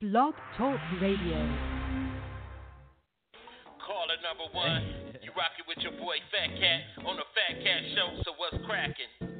Blog Talk Radio. Caller number one, you rockin' with your boy Fat Cat on the Fat Cat Show. So what's crackin'?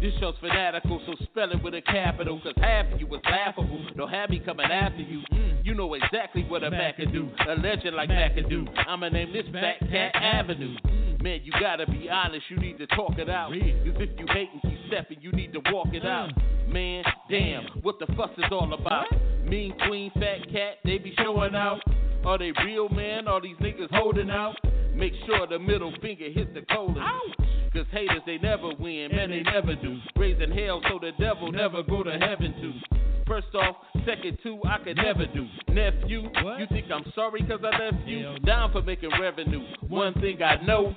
This show's fanatical, so spell it with a capital. Cause half of you was laughable. Don't have me coming after you. Mm, you know exactly what a Mac can do. A legend like Mac can do. I'ma name this Fat Cat Avenue. Mm, man, you gotta be honest, you need to talk it out. Cause if you hate and keep stepping, you need to walk it out. Mm. Man, damn, what the fuss is all about? Mean Queen, Fat Cat, they be showing out. Are they real, man? Are these niggas holding out? Make sure the middle finger hit the colon. Cause haters, they never win, man, they never do. Raising hell so the devil never go to heaven too. First off, second two, I could never do. Nephew, you think I'm sorry cause I left you? Down for making revenue. One thing I know,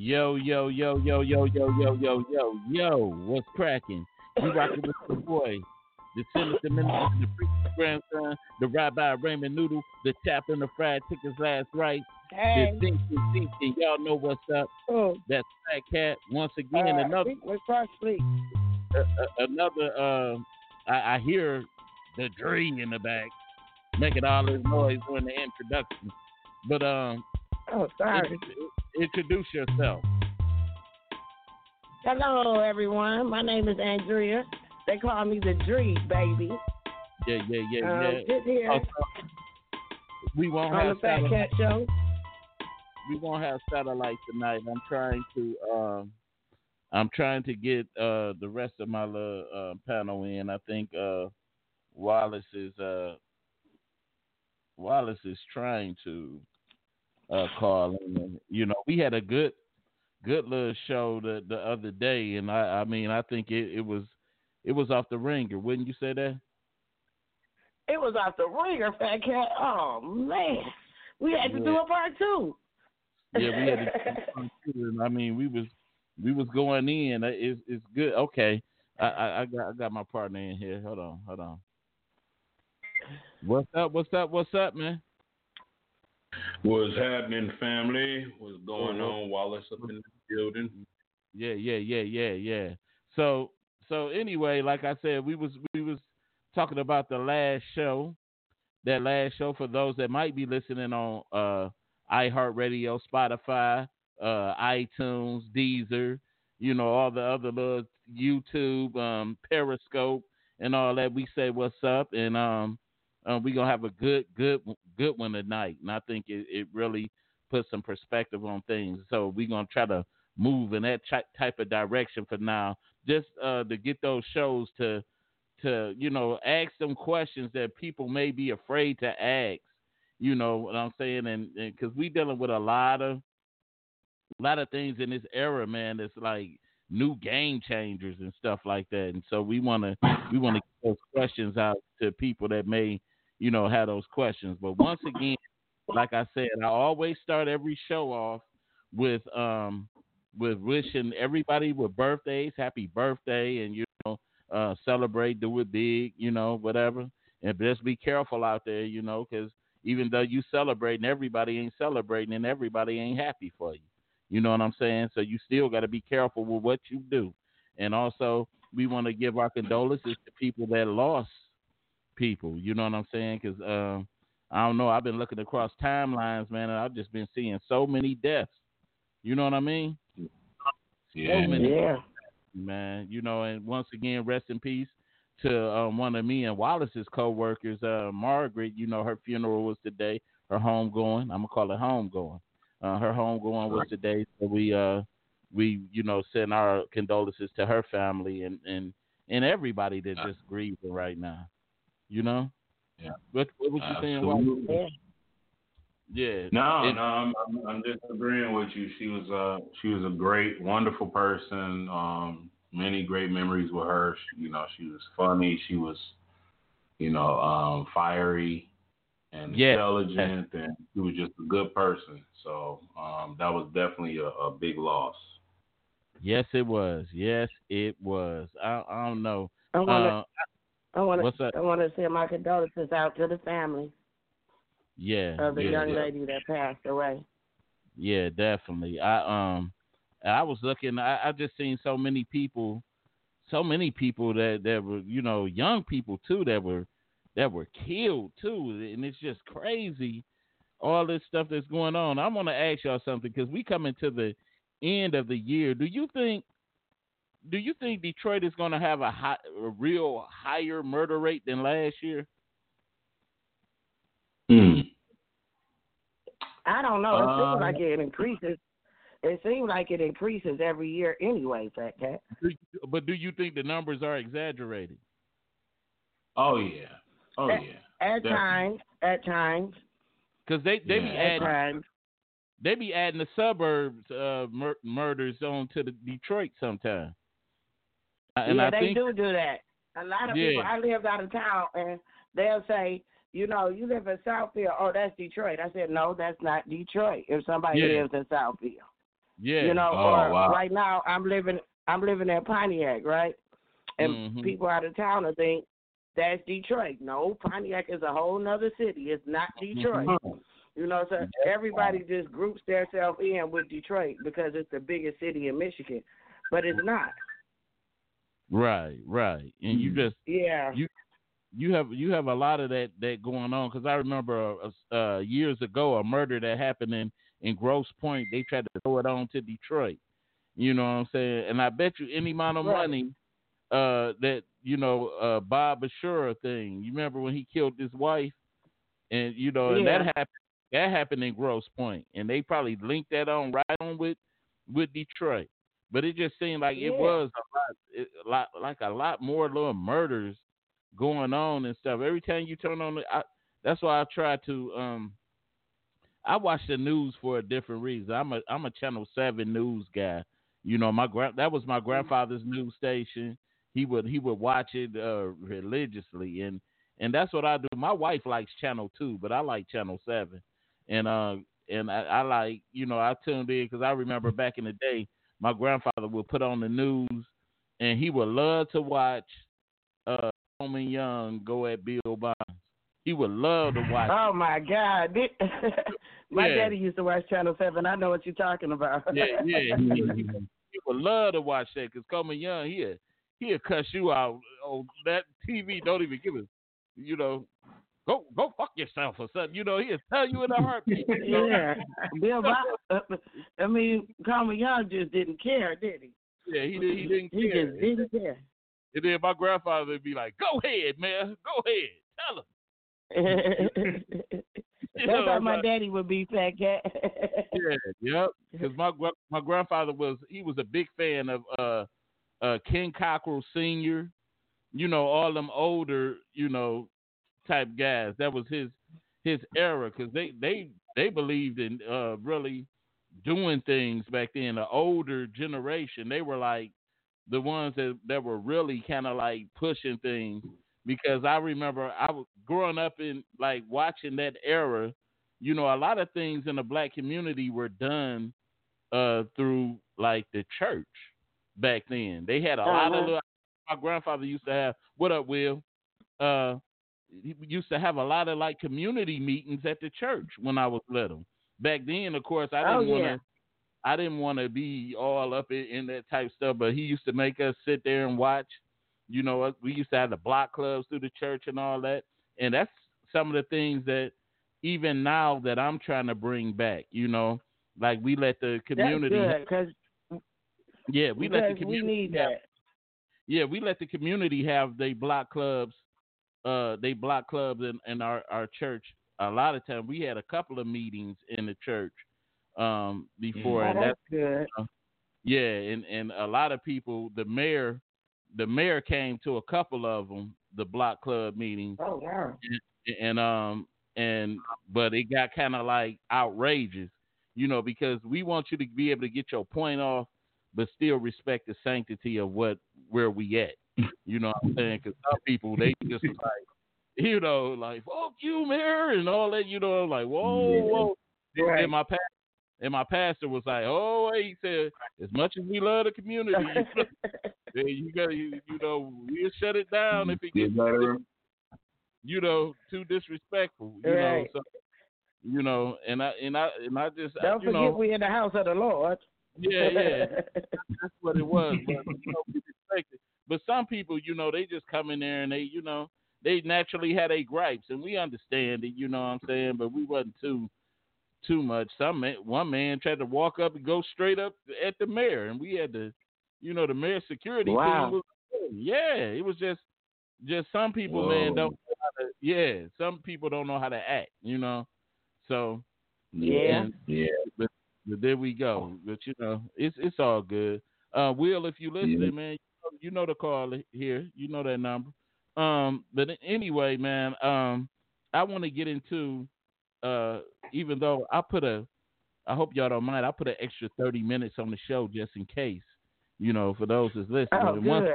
Yo, yo, yo, yo, yo, yo, yo, yo, yo, yo, what's cracking? You rocking with the boy, the Timothy Minister, the preacher's grandson, the Rabbi Raymond Noodle, the chaplain of fried tickets last right, Hey. the thinking, thinking. Y'all know what's up. Oh, That's Fat Cat. Once again, uh, another, We're fast asleep. uh, uh, another. Uh, I, I hear the Dre in the back making all this noise during the introduction. But um, Oh, sorry. int- introduce yourself. Hello, everyone. My name is Andrea. They call me the Dree baby. Yeah, yeah, yeah, Um, yeah. Sit here Also, we won't on the have Fat satellite. Cat Show. We won't have satellite tonight. I'm trying to. Um, I'm trying to get uh, the rest of my little uh, panel in. I think uh, Wallace is. Uh, Wallace is trying to uh. And, you know, we had a good, good little show the the other day, and I, I mean, I think it, it was, it was off the ringer. Wouldn't you say that? It was off the ringer, Fat Cat. Oh, man. We had to do a part two. Yeah, we had to. and I mean, we was we was going in. Uh, It's it's good. Okay, I, I I got I got my partner in here. Hold on, hold on. What's up? What's up? What's up, man? What's happening, family? What's going on? Wallace up in the building. Yeah, yeah, yeah, yeah, yeah. So so anyway, like I said, we was we was talking about the last show. That last show for those that might be listening on uh iHeartRadio, Spotify, uh iTunes, Deezer, you know, all the other little YouTube, um, Periscope and all that. We say what's up and um uh, we're gonna have a good, good, good one tonight, and I think it, it really puts some perspective on things. So we're gonna try to move in that type of direction for now, just uh, to get those shows to, to you know, ask some questions that people may be afraid to ask. You know what I'm saying? And because we dealing with a lot of, a lot of things in this era, man. It's like new game changers and stuff like that. And so we want to, we want to get those questions out to people that may, you know, have those questions. But once again, like I said, I always start every show off with um with wishing everybody with birthdays happy birthday and you know uh celebrate do it big you know whatever. And just be careful out there you know because even though you celebrating everybody ain't celebrating and everybody ain't happy for you. You know what i'm saying? So you still got to be careful with what you do. And also we want to give our condolences to people that lost people you know what i'm saying because um I don't know. I've been looking across timelines, man, and I've just been seeing so many deaths. You know what I mean? Yeah. So many Yeah. man. You know, and once again, rest in peace to um, one of me and Wallace's co-workers, uh, Margaret. You know, her funeral was today. Her home going. I'm gonna call it homegoing. Uh, her home going was today, so we uh we you know send our condolences to her family and and and everybody that's just grieving right now. You know. Yeah. What what was you saying? Wallace? Absolutely. Yeah. No, It- no, I'm, I'm I'm just with you. She was uh she was a great, wonderful person. Um, many great memories with her. She, you know, she was funny. She was, you know, um, fiery and Yeah. intelligent, and she was just a good person. So um, that was definitely a, a big loss. Yes, it was. Yes, it was. I, I don't know. I want to. Uh, I want to. I want to send my condolences out to the family yeah. of the yeah, young yeah. lady that passed away. Yeah, definitely. I um I was looking I, I just seen so many people so many people that, that were, you know, young people too that were that were killed too. And it's just crazy all this stuff that's going on. I'm gonna ask y'all something because we coming to the end of the year. Do you think do you think Detroit is gonna have a high, a real higher murder rate than last year? Hmm. I don't know. It Uh, seems like it increases. It seems like it increases every year anyway, Fat Cat. But do you think the numbers are exaggerated? Oh yeah. Oh Eh, yeah. At Definitely. times, at times, Because they they be Yeah. at adding times. they be adding the suburbs uh, mur- murders on to the Detroit sometime. And yeah, I they think do do that. A lot of people. I lived out of town, and they'll say, you know, you live in Southfield. Oh, that's Detroit. I said, no, that's not Detroit. If somebody Yeah. lives in Southfield, yeah, you know, Oh, or wow. right now I'm living, I'm living in Pontiac, right? And Mhm. people out of town will think that's Detroit. No, Pontiac is a whole nother city. It's not Detroit. Mhm. You know, so everybody just groups themselves in with Detroit because it's the biggest city in Michigan, but it's not. Right, right. And you Mhm. just Yeah. You- you have you have a lot of that that going on because I remember uh, uh, years ago a murder that happened in in Grosse Pointe. They tried to throw it on to Detroit. You know what I'm saying? And I bet you any amount of Right. money uh, that you know uh, Bob Bashara thing. You remember when he killed his wife, and you know, and that happened. That happened in Grosse Pointe, and they probably linked that on right on with with Detroit. But it just seemed like it was a lot, it, a lot, like a lot more little murders going on and stuff. Every time you turn on the, I, that's why I try to. um I watch the news for a different reason. I'm a I'm a Channel Seven news guy. You know, my grand that was my grandfather's news station. He would he would watch it uh, religiously, and and that's what I do. My wife likes Channel Two, but I like Channel Seven, and uh and I, I like you know I tuned in because I remember back in the day my grandfather would put on the news, and he would love to watch uh Coleman Young go at Bill Bonds. He would love to watch. Oh my God! My Yeah. daddy used to watch Channel Seven. I know what you're talking about. Yeah, yeah. He, he, he would love to watch that because Coleman Young, he'll he'll cuss you out on that TV. Don't even give it. You know, go go fuck yourself or something. You know, he'll tell you in a heartbeat. Yeah. Bill Bob, uh, I mean, Coleman Young just didn't care, did he? Yeah, he did, he didn't He care. just didn't care. And then my grandfather would be like, "Go ahead, man. Go ahead. Tell him." That's know, how my but- daddy would be, fat cat. Yeah, yep. Because my my grandfather was he was a big fan of uh uh Ken Cockrel Senior. You know all them older you know type guys. That was his his era because they they they believed in uh really doing things back then. The older generation they were like the ones that that were really kind of like pushing things. Because I remember I was growing up in like watching that era you know, a lot of things in the black community were done uh, through like the church back then. They had a lot of Uh-huh. little. My grandfather used to have. What up, Will? Uh, used to have a lot of like community meetings at the church when I was little. Back then, of course, I Oh, didn't want to. yeah. I didn't want to be all up in, in that type stuff, but he used to make us sit there and watch. You know, we used to have the block clubs through the church and all that, and that's some of the things that even now that I'm trying to bring back. You know, like we let the community. That's good Yeah, we let the because we community. need have- that. yeah, we let the community have they block clubs, uh, they block clubs in, in our our church. A lot of time we had a couple of meetings in the church um before, Oh, and that's that's good. yeah, and and a lot of people, the mayor, the mayor came to a couple of them, the block club meetings, Oh wow. and um and but it got kind of like outrageous, you know, because we want you to be able to get your point off, but still respect the sanctity of what where we at. You know what I'm saying? Because some people they just like, you know, like fuck you, mayor, and all that. You know, like whoa, Yeah. whoa. Right. And my pastor, and my pastor was like, oh, he said, as much as we love the community, you, you got you, you know, we'll shut it down if it gets you know, too disrespectful. You Right. know, so you know, and I and I and I just Don't you forget know, we in the house of the Lord. yeah, yeah, that's what it was. But, you know, we respect it. But some people, you know, they just come in there and they, you know, they naturally had a gripes, and we understand it. You know what I'm saying? But we wasn't too too much. Some man, one man tried to walk up and go straight up at the mayor, and we had to, you know, the mayor's security Wow. was, yeah, it was just just some people, man, don't know how to, yeah, some people don't know how to act, you know. So Yeah. Yeah. but there we go. But you know, it's it's all good. Uh, Will, if you listening, Yeah. man, you know, the call here. You know that number. Um, but anyway, man, um, I want to get into uh, even though I put a, I hope y'all don't mind. I put an extra thirty minutes on the show just in case. You know, for those that's listening. Oh, And once-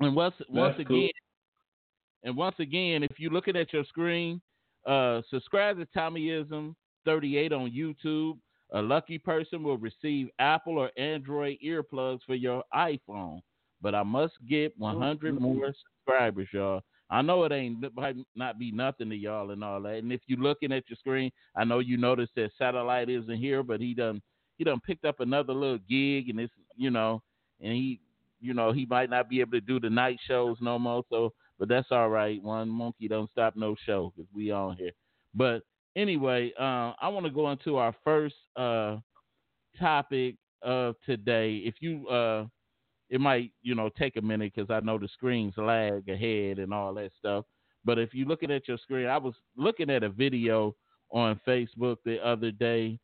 and once once That's again, cool. and once again, if you're looking at your screen, uh, subscribe to Tommyism 38 on YouTube. A lucky person will receive Apple or Android earplugs for your iPhone. But I must get 100 mm-hmm. more subscribers, y'all. I know it ain't it might not be nothing to y'all and all that. And if you're looking at your screen, I know you noticed that satellite isn't here, but he done he done picked up another little gig, and it's you know, and he you know he might not be able to do the night shows no more. So, but that's all right. One monkey don't stop no show because we on here. But anyway, uh, I want to go into our first uh, topic of today. If you, uh, it might you know take a minute because I know the screens lag ahead and all that stuff. But if you're looking at your screen, I was looking at a video on Facebook the other day,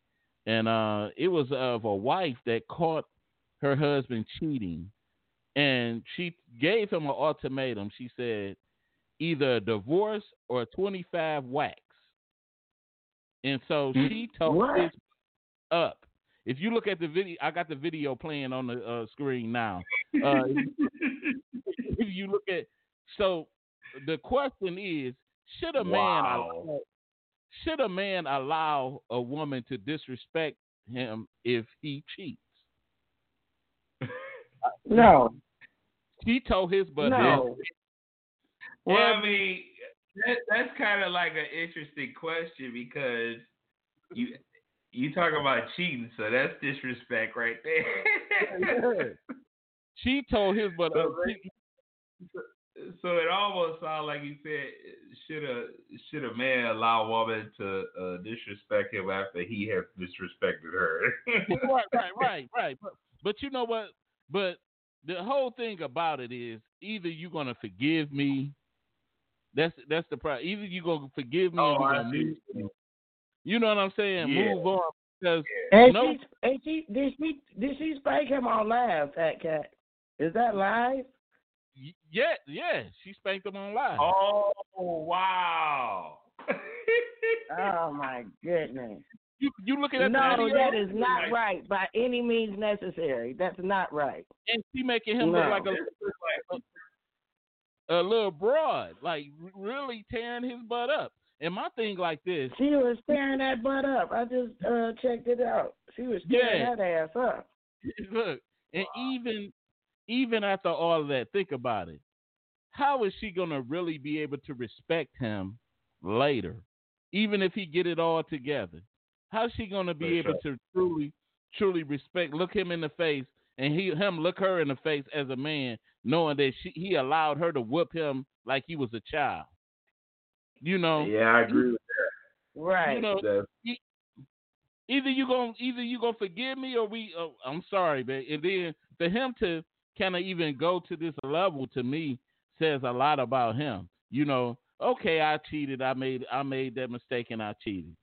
and uh, it was of a wife that caught her husband cheating, and she gave him an ultimatum. She said, either a divorce or 25 whacks. And so she told What? this up. If you look at the video, I got the video playing on the uh, screen now. Uh, if you look at, so the question is, should a man Wow. allow, should a man allow a woman to disrespect him if he cheats? No. She told his butt. No. Well, I mean, that, that's kind of like an interesting question because you you talk about cheating, so that's disrespect right there. She told his butt. So, so it almost sounds like you said, should a should a man allow a woman to uh, disrespect him after he has disrespected her? right, right, right, right. But, but you know what? But the whole thing about it is either you're gonna forgive me. That's that's the problem. Either you're gonna forgive me Oh, or we're gonna see. move. You know what I'm saying? Yeah. Move on because And No. she, and she, did she, did she spank him on live, Fat Cat? Is that live? y- yeah, yeah, she spanked him on live. oh wow! Oh my goodness! You you looking at the No, that is not Like- right by any means necessary. That's not right. and she making him No. look like a, a little broad, like really tearing his butt up. And my thing like this, She was tearing that butt up. I just uh checked it out. She was tearing Yeah. that ass up. look, and even even after all of that, think about it. How is she gonna really be able to respect him later, even if he get it all together? How's she gonna be For able to truly, truly respect, look him in the face, and he him look her in the face as a man, knowing that she he allowed her to whoop him like he was a child? You know, yeah, I agree with that. Right. you know, that. either you gonna either you gonna forgive me or we. Oh, I'm sorry, man. And then for him to kind of even go to this level to me says a lot about him. You know, okay, I cheated. I made I made that mistake and I cheated.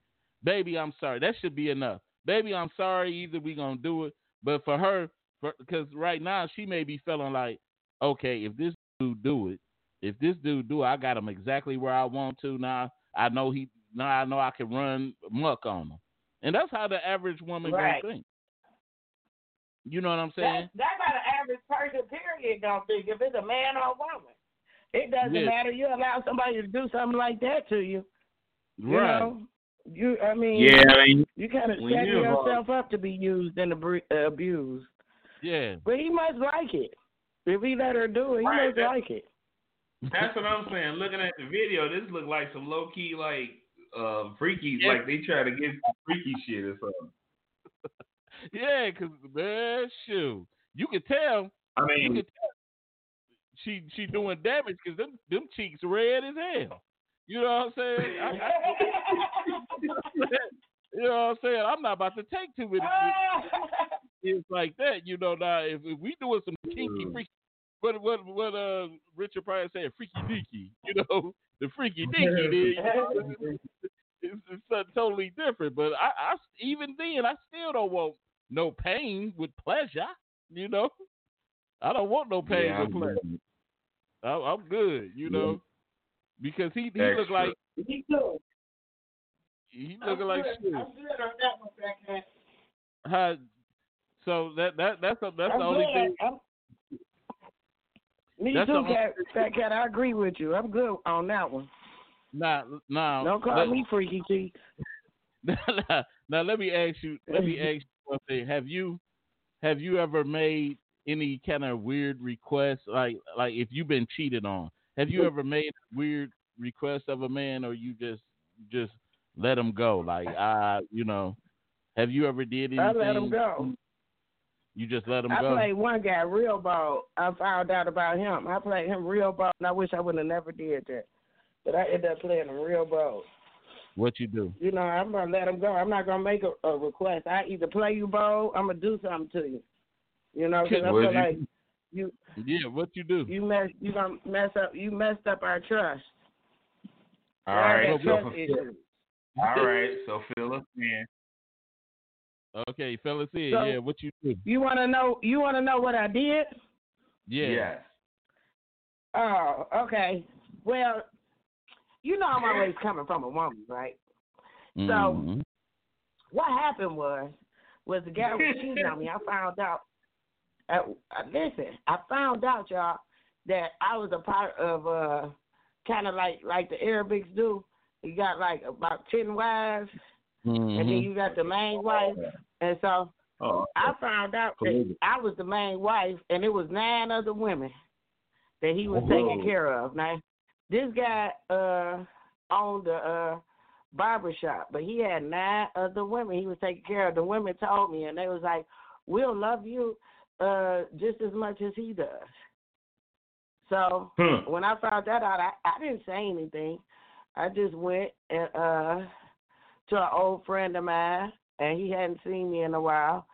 Baby, I'm sorry. That should be enough. Baby, I'm sorry. Either we gonna do it, but for her, because right now she may be feeling like, okay, if this dude do it, if this dude do it, I got him exactly where I want to. Now I know he. Now I know I can run muck on him, and that's how the average woman Right. gonna think. You know what I'm saying? That, that's how the average person, period, don't think. If it's a man or a woman, it doesn't Yeah. matter. You allow somebody to do something like that to you. You right. know, you. I mean, Yeah, I mean, you kind of when setting you involve- yourself up to be used and abru- uh, abused. Yeah. But he must like it. If he let her do it, he Right, must that- like it. that's what I'm saying. Looking at the video, this look like some low key like uh freaky, Yeah. like they try to get some freaky shit or something. Yeah, cause man, shoot, you can tell. I You mean, can tell she she doing damage because them them cheeks red as hell. You know what I'm saying? I, I, you know what I'm saying? I'm not about to take too many things like that. You know, now if, if we doing some kinky Mm. freaky, what what what uh Richard Pryor said, freaky deaky. You know, the freaky deaky. there, you know, it's, it's something totally different. But I, I even then I still don't want no pain with pleasure. You know, I don't want no pain yeah, with pleasure. I'm- I'm, I'm good. You Yeah. know, because he he look Extra. like Me too. he I'm looking like good. shit. I'm good on that one, Fat Cat. How, so that that that's a, that's I'm the only thing. I'm- Me That's too, Cat. Fat Cat. I agree with you. I'm good on that one. Now now Don't call let, me freaky T. now, let me ask you let me ask you one thing. Have you have you ever made any kind of weird request like like if you've been cheated on? Have you ever made a weird request of a man or you just just let him go? Like I you know, have you ever did anything? I let him go. You just let him I go. played one guy real ball. I found out about him. I played him real ball, and I wish I would have never did that. But I ended up playing him real ball. What you do? You know, I'm gonna let him go. I'm not gonna make a, a request. I either play you ball, I'm gonna do something to you. You know, because I What'd feel you like you Yeah, what you do? you mess you gonna mess up you messed up our trust. all I right, got so trust for, issues. all right, so fill us in. Okay, fellas in. So- yeah, what you do? You wanna know you wanna know what I did? Yeah. Yes. Oh, okay. Well, you know I'm always coming from a woman, right? Mhm. what happened was was the guy was cheating on me. I found out. Uh, uh, listen, I found out, y'all, that I was a part of uh, kind of like like the Arabics do. You got like about ten wives, and then Mhm. you got the main wife, and so Oh, I found out that I was the main wife, and it was nine other women that he was Whoa. taking care of. Now, this guy uh owned a uh, barber shop, but he had nine other women he was taking care of. The women told me, and they was like, "We'll love you uh just as much as he does." So Huh. when I found that out, I, I didn't say anything. I just went and uh to an old friend of mine, and he hadn't seen me in a while,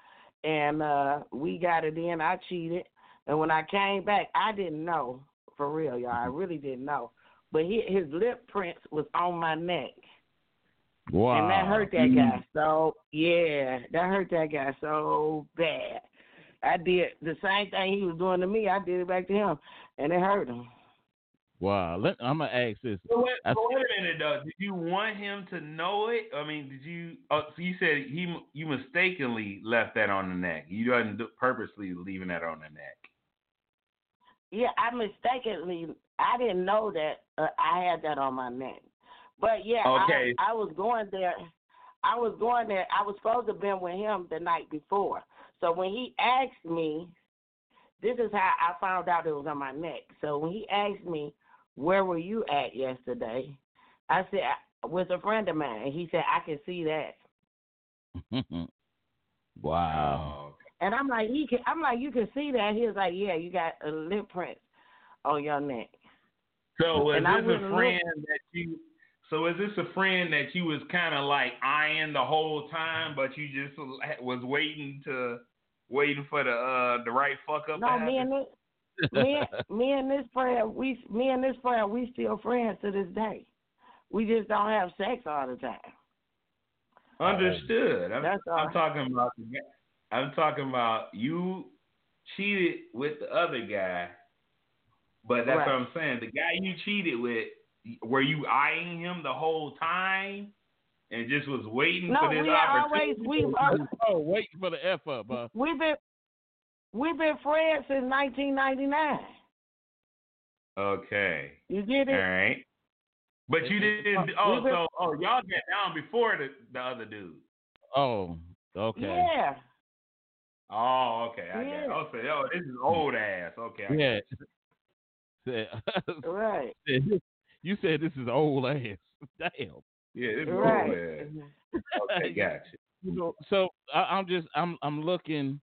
and uh we got it in. I cheated, and when I came back, I didn't know for real, y'all. I really didn't know, but he, his lip prints was on my neck, Wow. and that hurt that Mm. guy. So yeah, that hurt that guy so bad. I did the same thing he was doing to me. I did it back to him, and it hurt him. Wow. Let, I'm gonna ask this. So wait, I- but wait a minute though. Did you want him to know it? I mean, did you? Oh, so you said he you mistakenly left that on the neck. You didn't do- purposely leaving that on the neck. Yeah, I mistakenly I didn't know that uh, I had that on my neck. But yeah, Okay. I, I was going there. I was going there. I was supposed to have been with him the night before. So when he asked me, this is how I found out it was on my neck. So when he asked me, "Where were you at yesterday?" I said, "I- "With a friend of mine." He said, "I can see that." wow. And I'm like, "He can." I'm like, "You can see that?" He was like, "Yeah, you got a lip print on your neck." So is And I this a wouldn't look- friend that you? So is this a friend that you was kind of like eyeing the whole time, but you just was waiting to waiting for the uh the right fuck up. No, me and this, me, me and this friend, we, me and this friend, we still friends to this day. We just don't have sex all the time. Understood. I'm, That's all I'm talking about. I'm talking about you cheated with the other guy, but that's Right. what I'm saying. The guy you cheated with, were you eyeing him the whole time, and just was waiting No, for this we always opportunity? we uh, oh, waiting for the F up, huh? we've been we've been friends since 1999. Okay. You get it? right. But you didn't. Oh, been- so oh, y'all got down before the the other dude. Oh, okay. Yeah. Oh, okay. I Yeah. got. It. Oh, so oh, this is old ass. Okay. I Yeah. Right. you said this is old ass. Damn. Yeah, this is Right. old ass. Okay, gotcha. You know, so I, I'm just I'm I'm looking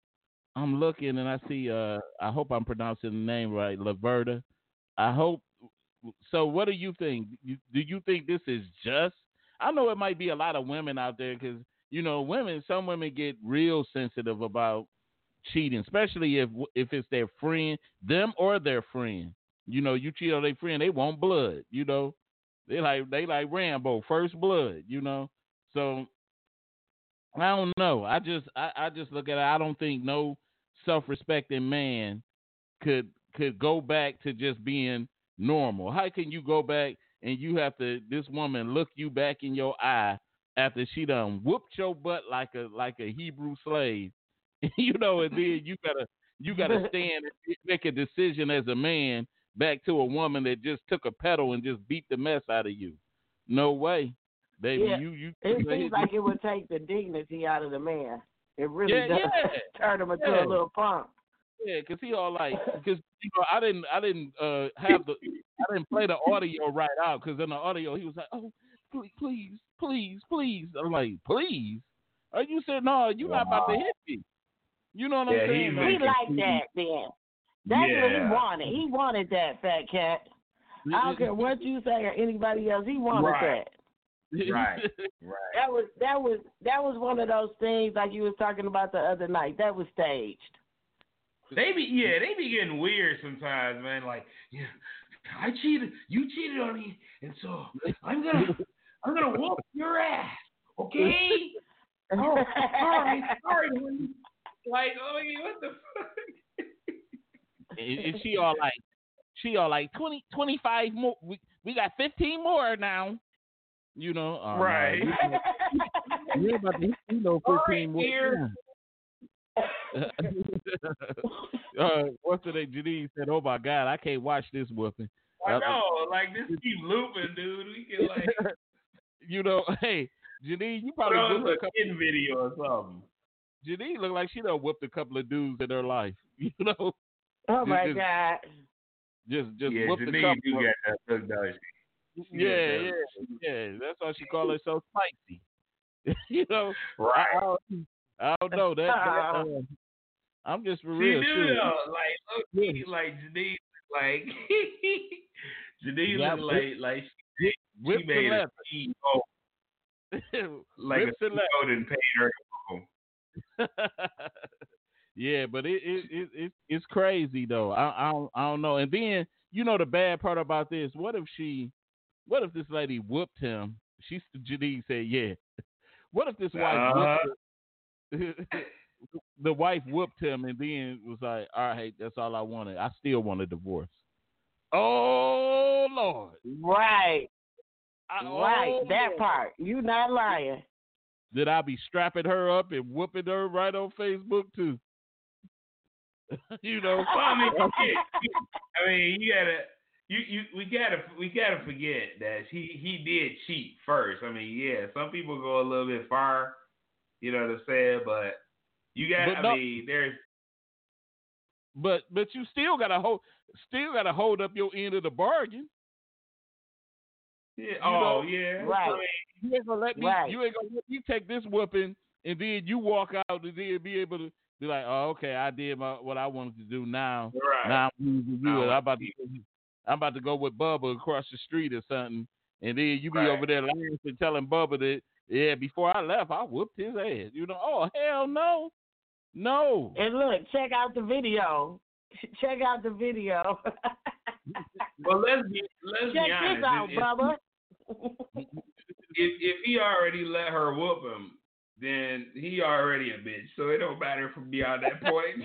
I'm looking and I see uh I hope I'm pronouncing the name right, Laverta. I hope so what do you think? Do you think this is just? I know it might be a lot of women out there cuz you know, women some women get real sensitive about cheating, especially if if it's their friend, them or their friend. You know, you cheat on their friend, they want blood, you know. They like they like Rambo, first blood, you know. So I don't know. I just I, I just look at it. I don't think no self respecting man could could go back to just being normal. How can you go back and you have to this woman look you back in your eye after she done whooped your butt like a like a Hebrew slave, you know, and then you gotta you gotta stand and make a decision as a man back to a woman that just took a pedal and just beat the mess out of you. No way, baby. Yeah. You you. It you- seems like it would take the dignity out of the man. It really Yeah, does yeah. turn him into Yeah. a little punk. Yeah, cause he all like, cause you know, I didn't, I didn't uh have the, I didn't play the audio right out, cause in the audio he was like, oh, please, please, please, please. I'm like, please? Are you saying no? You're not about to hit me. You know what Yeah, I'm saying? he's? He like that then. That's what he wanted. He wanted that fat cat. I don't care what you say or anybody else. He wanted Right. that. Right. Right. That was that was that was one of those things like you was talking about the other night. That was staged. They be yeah, they be getting weird sometimes, man. Like, yeah, I cheated, you cheated on me, and so I'm gonna I'm gonna whoop your ass, okay? Oh, all right, sorry. honey. Like, oh, yeah, what the fuck? and, and she all like, she all like 20, 25 more. We, we got fifteen more now. You know, oh, Right. you know, you ain't about to hit me fifteen right, more. dear. uh, what's the name? Janine said, "Oh my God, I can't watch this whooping." I uh, uh, know, like this keep looping, dude. We can like you know, hey, Janine, you probably on whooped a a couple. kid video or something. Janine look like she done whooped a couple of dudes in her life. You know, oh my Just- God. just just yeah, whooped a Janine couple. do of- got that look, does she? Yeah, Yeah, yeah. That's why she call herself spicy. you know, I, I, Right. don't, I don't know that. that uh, I'm just for She real. do sure. though, like Yeah. like Janine, like Janine Yeah, like like she, she Whips made a CEO, like Whips a CEO didn't pay her. yeah, but it it, it it it's crazy though. I I don't, I don't know. And then you know the bad part about this. What if she? What if this lady whooped him? She Janine said, "Yeah." What if this wife Uh-huh. whooped him? the wife whooped him and then was like, "All right, that's all I wanted. I still want a divorce." Oh Lord! Right. I- Right. oh, That Lord. part. You not lying. That I be strapping her up and whooping her right on Facebook too. you know, Well, I mean, I mean, you gotta, you, you, we gotta, we gotta forget that he, he did cheat first. I mean, yeah, some people go a little bit far, you know what I'm saying, but you got, But I no- mean, there's, but but you still gotta hold still gotta hold up your end of the bargain. yeah, know, oh yeah, right. I mean, You ain't gonna let me Right. you ain't gonna let me take this whooping and then you walk out and then be able to be like, oh okay, I did my what I wanted to do now. right. Now I'm losing you Now and I I'm about to I'm about to go with Bubba across the street or something. And then you be Right. over there laughing telling Bubba that yeah, before I left I whooped his ass. You know, oh hell no. No. And look, check out the video. Check out the video. Well, let's be let's check be honest. this out, if, brother. if if he already let her whoop him, then he already a bitch. So it don't matter from beyond that point.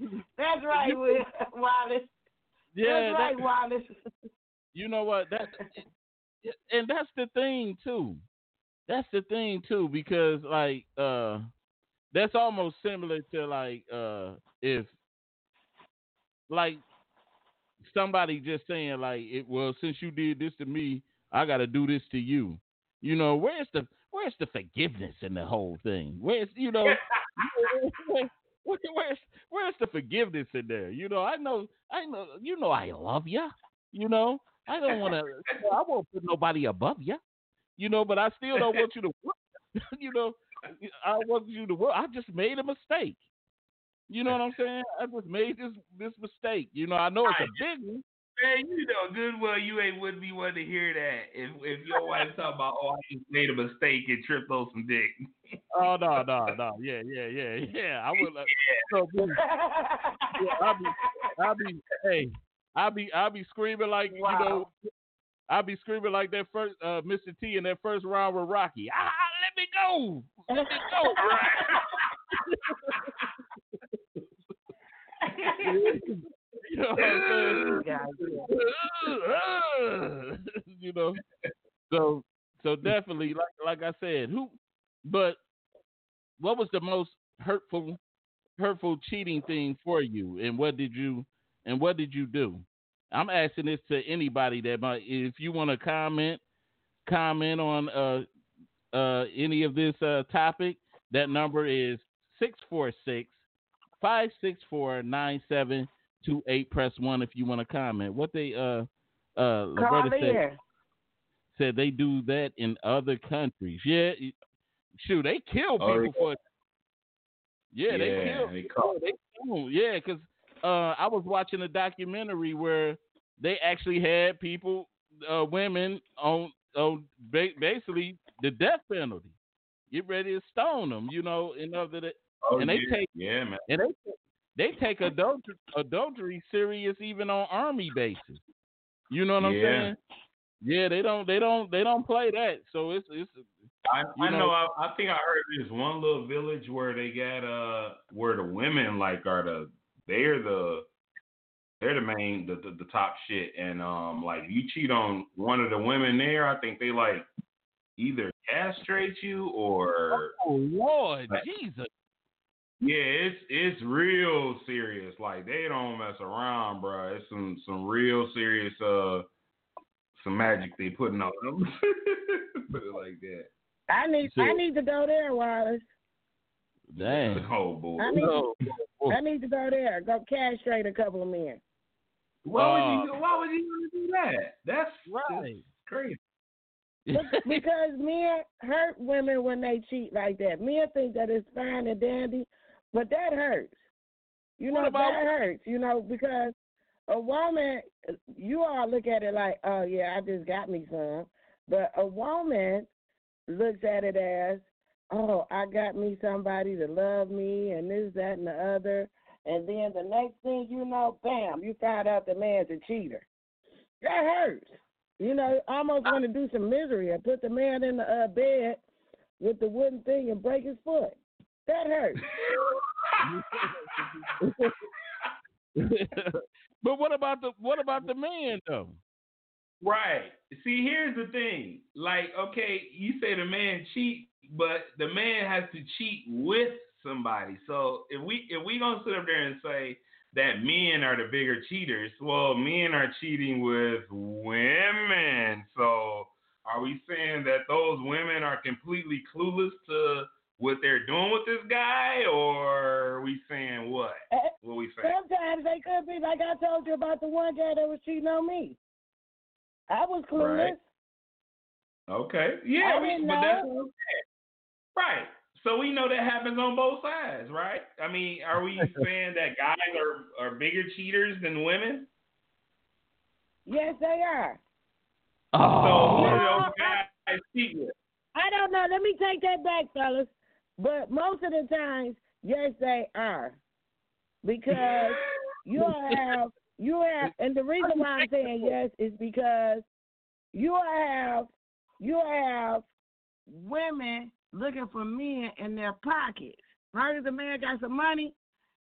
That's right, Will Wallace. Yeah, That's right, that- Wallace. you know what? That and that's the thing too. That's the thing too, because like uh that's almost similar to like uh if like somebody just saying like it well since you did this to me, I gotta do this to you. You know, where's the where's the forgiveness in the whole thing? Where's you know where, where, where's where's the forgiveness in there? You know, I know I know you know I love you. You know, I don't want to. I won't put nobody above you. You know, but I still don't want you to. you know, I want you to. I just made a mistake. You know what I'm saying? I just made this this mistake. You know, I know it's a big one. Man, you know good well you ain't wouldn't be one to hear that if if your wife talking about oh I just made a mistake and tripped on some dick. Oh no, no, no. Yeah, yeah, yeah, yeah. I would. Like, so, yeah, I'll be, I'll be, hey, I'll be, I'll be screaming like you know, I'll be screaming like that first, uh, Mr. T in that first round with Rocky. Ah, let me go, let me go. you know what I'm saying? you know, so so definitely, like like I said, who, but what was the most hurtful hurtful cheating thing for you, and what did you and what did you do? I'm asking this to anybody that might, if you want to comment, comment on uh uh any of this uh topic. That number is 646 564 9728. Press one if you want to comment. What they uh uh Call said said they do that in other countries. Yeah, shoot, they kill Oh, people for. Yeah, they kill. they yeah, call- they kill. Yeah, because uh, I was watching a documentary where they actually had people, uh, women on on ba- basically the death penalty. Get ready to stone them, you know, in order that, Oh, and they yeah, take yeah man. and they they take adultery, adultery serious even on army bases. You know what I'm Yeah. saying? Yeah, they don't they don't they don't play that. So it's it's I, I know, know- I, I think I heard this one little village where they got uh where the women like are the they're the they're the main the, the, the top shit and um like you cheat on one of the women there I think they like either castrate you or oh Lord Right. Jesus. Yeah it's it's real serious like they don't mess around bro it's some some real serious uh some magic they putting on them put it like that I need So- I need to go there, Wallace. Dang. oh boy I need No. I need to go there. Go castrate a couple of men. Why would Uh, you? Why would you do that? That's Right. that's crazy. Because men hurt women when they cheat like that. Men think that it's fine and dandy, but that hurts. You know about- that hurts. You know because a woman, you all look at it like, oh yeah, I just got me some, but a woman looks at it as, oh, I got me somebody to love me and this, that, and the other, and then the next thing you know, bam, you find out the man's a cheater. That hurts. You know, almost want to do some misery and put the man in the uh, bed with the wooden thing and break his foot. That hurts. but what about the what about the man though? Right. See, here's the thing. Like, okay, you say the man cheat, but the man has to cheat with somebody. So if we if we gonna sit up there and say that men are the bigger cheaters, well, men are cheating with women. So are we saying that those women are completely clueless to what they're doing with this guy, or are we saying what? Eh, What we saying? Sometimes they could be like I told you about the one guy that was cheating on me. I was clueless. Right. Okay. Yeah, we, but know. that's Right. So we know that happens on both sides, right? I mean, are we saying that guys are, are bigger cheaters than women? Yes, they are. So Oh, who do No, those guys cheat with? I don't know. Let me take that back, fellas. But most of the times, yes, they are, because you have you have, and the reason why I'm saying yes is because you have you have women looking for men in their pockets. Right as a man got some money,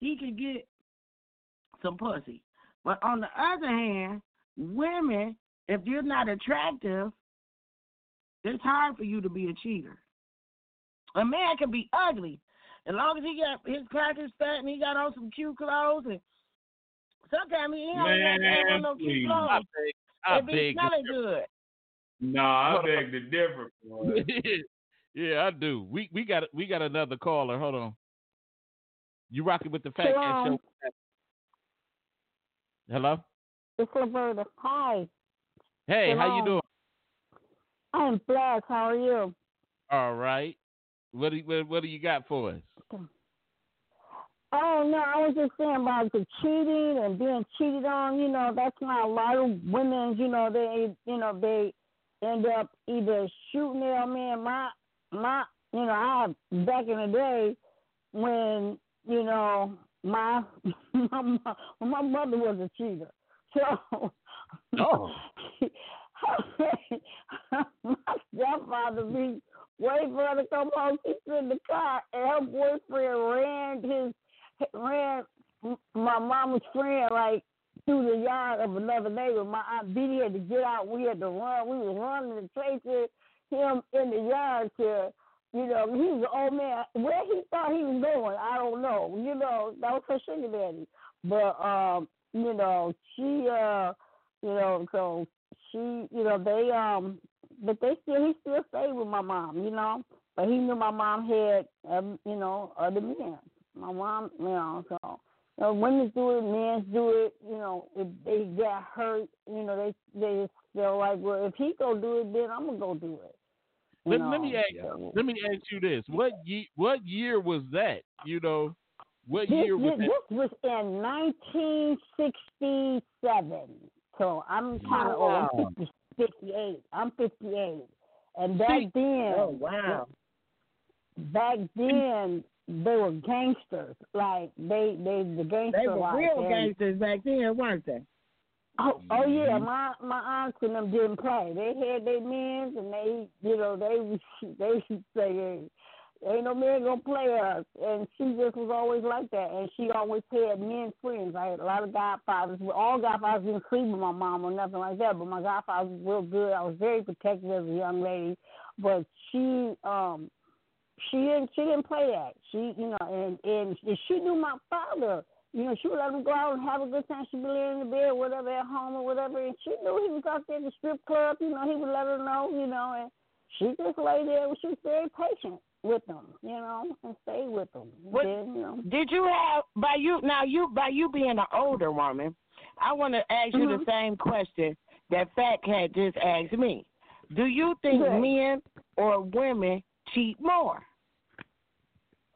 he can get some pussy. But on the other hand, women, if you're not attractive, it's hard for you to be a cheater. A man can be ugly. As long as he got his crackers fat and he got on some cute clothes and sometimes he ain't Man, on no cute clothes. I beg, I if he's beg. smelling good. No, I beg to differ. yeah, I do. We we got we got another caller. Hold on. You rocking with the Fat Cat Shalom. Show? Hello. It's Roberta. Hi. Hey, how you doing? I'm blessed. How are you? All right. What do you, what, what do you got for us? Oh no, I was just saying about the cheating and being cheated on. You know, that's why a lot of women, you know, they, you know, they end up either shooting their man. My, my, you know, I back in the day when you know my my mo- my mother was a cheater, so. Oh. my stepfather be waiting for her to come home. She's in the car, and her boyfriend ran his ran my mama's friend like through the yard of another neighbor. My aunt Betty had to get out. We had to run. We was running to chase him in the yard to, you know, he was an old man. Where he thought he was going, I don't know. You know, that was her sugar daddy. But um, you know, she uh, you know, so she, you know, they um, but they still he still stayed with my mom. You know, but he knew my mom had, um, you know, other men. My mom, you know, so you know, women do it, men do it. You know, if they get hurt, you know, they they just feel like, well, if he go do it, then I'm gonna go do it. Let, know, let me ask so- let me ask you this: what ye, what year was that? You know, what This, year was this, that? this was in 1967. So I'm kind of Wow. old. I'm 58. I'm 58. And back then, Oh wow. back then they were gangsters. Like they, they the gangster They were real And- gangsters back then, weren't they? Oh, oh yeah, Mhm. my my aunts and them didn't play. They had their men, and they, you know, they they used to say, hey, "Ain't no man gonna play us." And she just was always like that, and she always had men friends. I had a lot of godfathers. All godfathers didn't sleep with my mom or nothing like that. But my godfather was real good. I was very protective as a young lady, but she um she didn't she didn't play that. She you know, and and she knew my father you know, she would let him go out and have a good time. She'd be laying in the bed, whatever, at home or whatever. And she knew he was out there at the strip club. You know, he would let her know, you know, and she just lay there. She was very patient with them, you know, and stayed with them. What- Then, you know, Did you have by you now you by you being an older woman, I want to ask you the Mhm. same question that Fat Cat just asked me. Do you think Yes. men or women cheat more?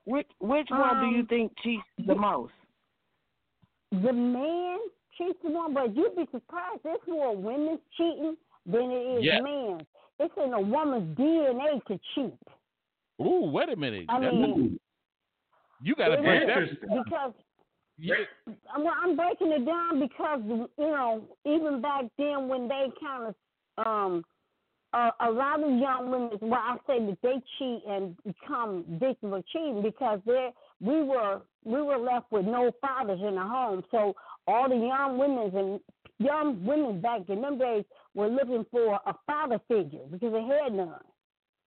Which which one do you Um, think cheats the most? the man cheats the woman, but you'd be surprised. There's more women cheating than it is Yeah. men. It's in a woman's DNA to cheat. Ooh, wait a minute. I That's- mean, you got to it break that. Because Yeah, I'm, I'm breaking it down because you know even back then when they kind of um uh, a lot of young women well I say that they cheat and become victims of cheating because they we were we were left with no fathers in the home so all the young women and young women back in them days were looking for a father figure because they had none.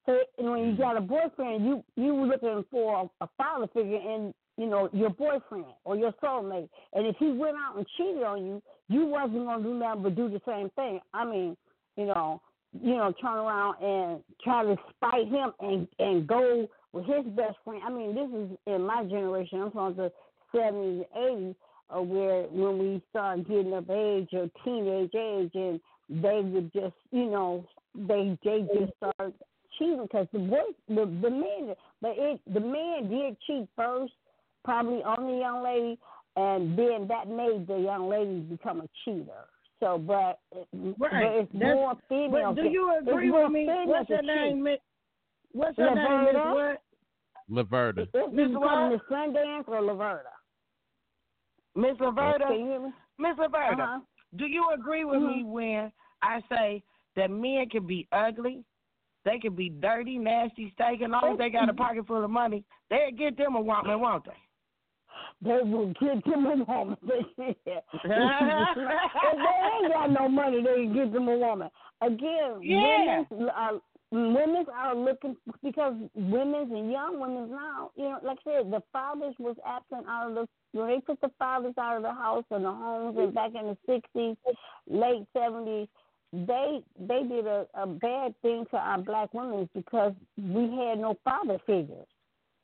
So and when you got a boyfriend, you you were looking for a, father figure in you know your boyfriend or your soulmate. And if he went out and cheated on you, you wasn't gonna do nothing but do the same thing. I mean, you know, you know, turn around and try to spite him and and go with his best friend. I mean, this is in my generation. I'm from the seventies eighties, uh, where when we started getting of age or teenage age, and they would just, you know, they they just start cheating because the boy, the the man, but it the man did cheat first, probably on the young lady, and then that made the young lady become a cheater. So, but, it- but Right. it's That's- more female. But do you agree with me? What's to your cheat. name? Mi- What's your name, what? Laverta. Miss you what? Miss Sundance or Laverta? Miss Can Laverta, you? Miss Laverta, Uh-huh. do you agree with me when I say that men can be ugly, they can be dirty, nasty, stank, and long as they got a mm-hmm. pocket full of money, they'll get them a woman, won't they? They will get them a woman. if they ain't got no money, they can get them a woman. Again, Yeah. women are women are looking because women's and young women's now, you know, like I said, the fathers was absent out of the when they put the fathers out of the house and the homes and back in the sixties, late seventies, they they did a, a bad thing to our black women because we had no father figures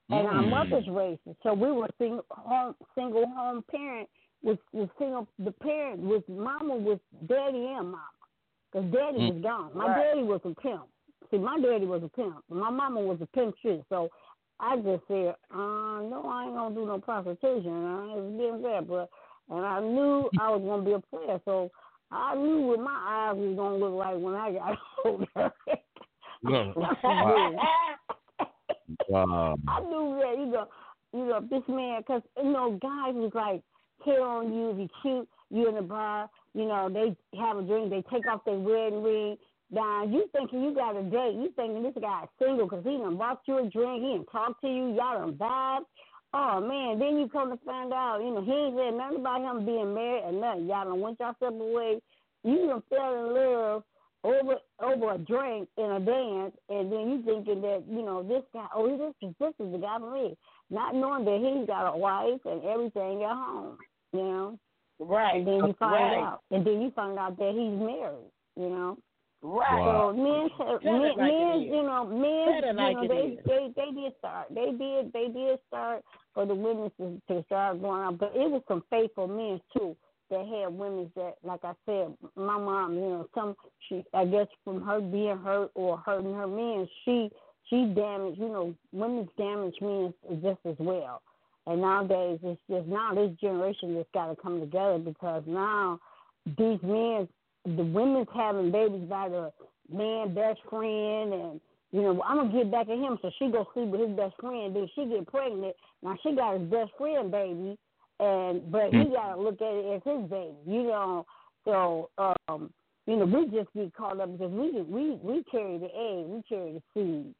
and our Mm. mothers raised us. So we were single home single home parent with with single the parent was mama was daddy and mama because daddy Mm. was gone. My Right. daddy was a pimp. See, my daddy was a pimp. My mama was a pimp too. So I just said, uh, no, I ain't gonna do no prostitution. I ain't being fair, but and I knew I was gonna be a player. So I knew what my eyes was gonna look like when I got older. Wow. Wow. I knew that, you know, you know, this man, because, you know, guys was like, hit on you, if you cute, you in the bar, you know, they have a drink, they take off their wedding ring. Now, you thinking you got a date, you thinking this guy is single because he done bought you a drink, he done talked to you, y'all done vibed. Oh, man, then you come to find out, you know, he ain't said nothing about him being married or nothing. Y'all done went yourself away. You done fell in love over over a drink in a dance, and then you thinking that you know this guy. Oh, this is this is the guy for me, not knowing that he's got a wife and everything at home. You know, right. and then you find right. out, and then you find out that he's married. You know, Right. Wow. so men, have, Tell it men, like it men you know, men, Tell it you like know, they, they they did start. They did they did start for the women to, to start going out, but it was some faithful men too that had women that, like I said, my mom, you know, some she, I guess from her being hurt or hurting her men, she she damaged, you know, women's damaged men just as well. And nowadays, it's just now this generation just got to come together because now these men, the women's having babies by the man best friend, and you know, I'm gonna get back at him, so she go sleep with his best friend. Then she get pregnant. Now she got his best friend baby, and but he gotta look at it as his baby, you know. So um, you know, we just get caught up because we we we carry the egg, we carry the seed.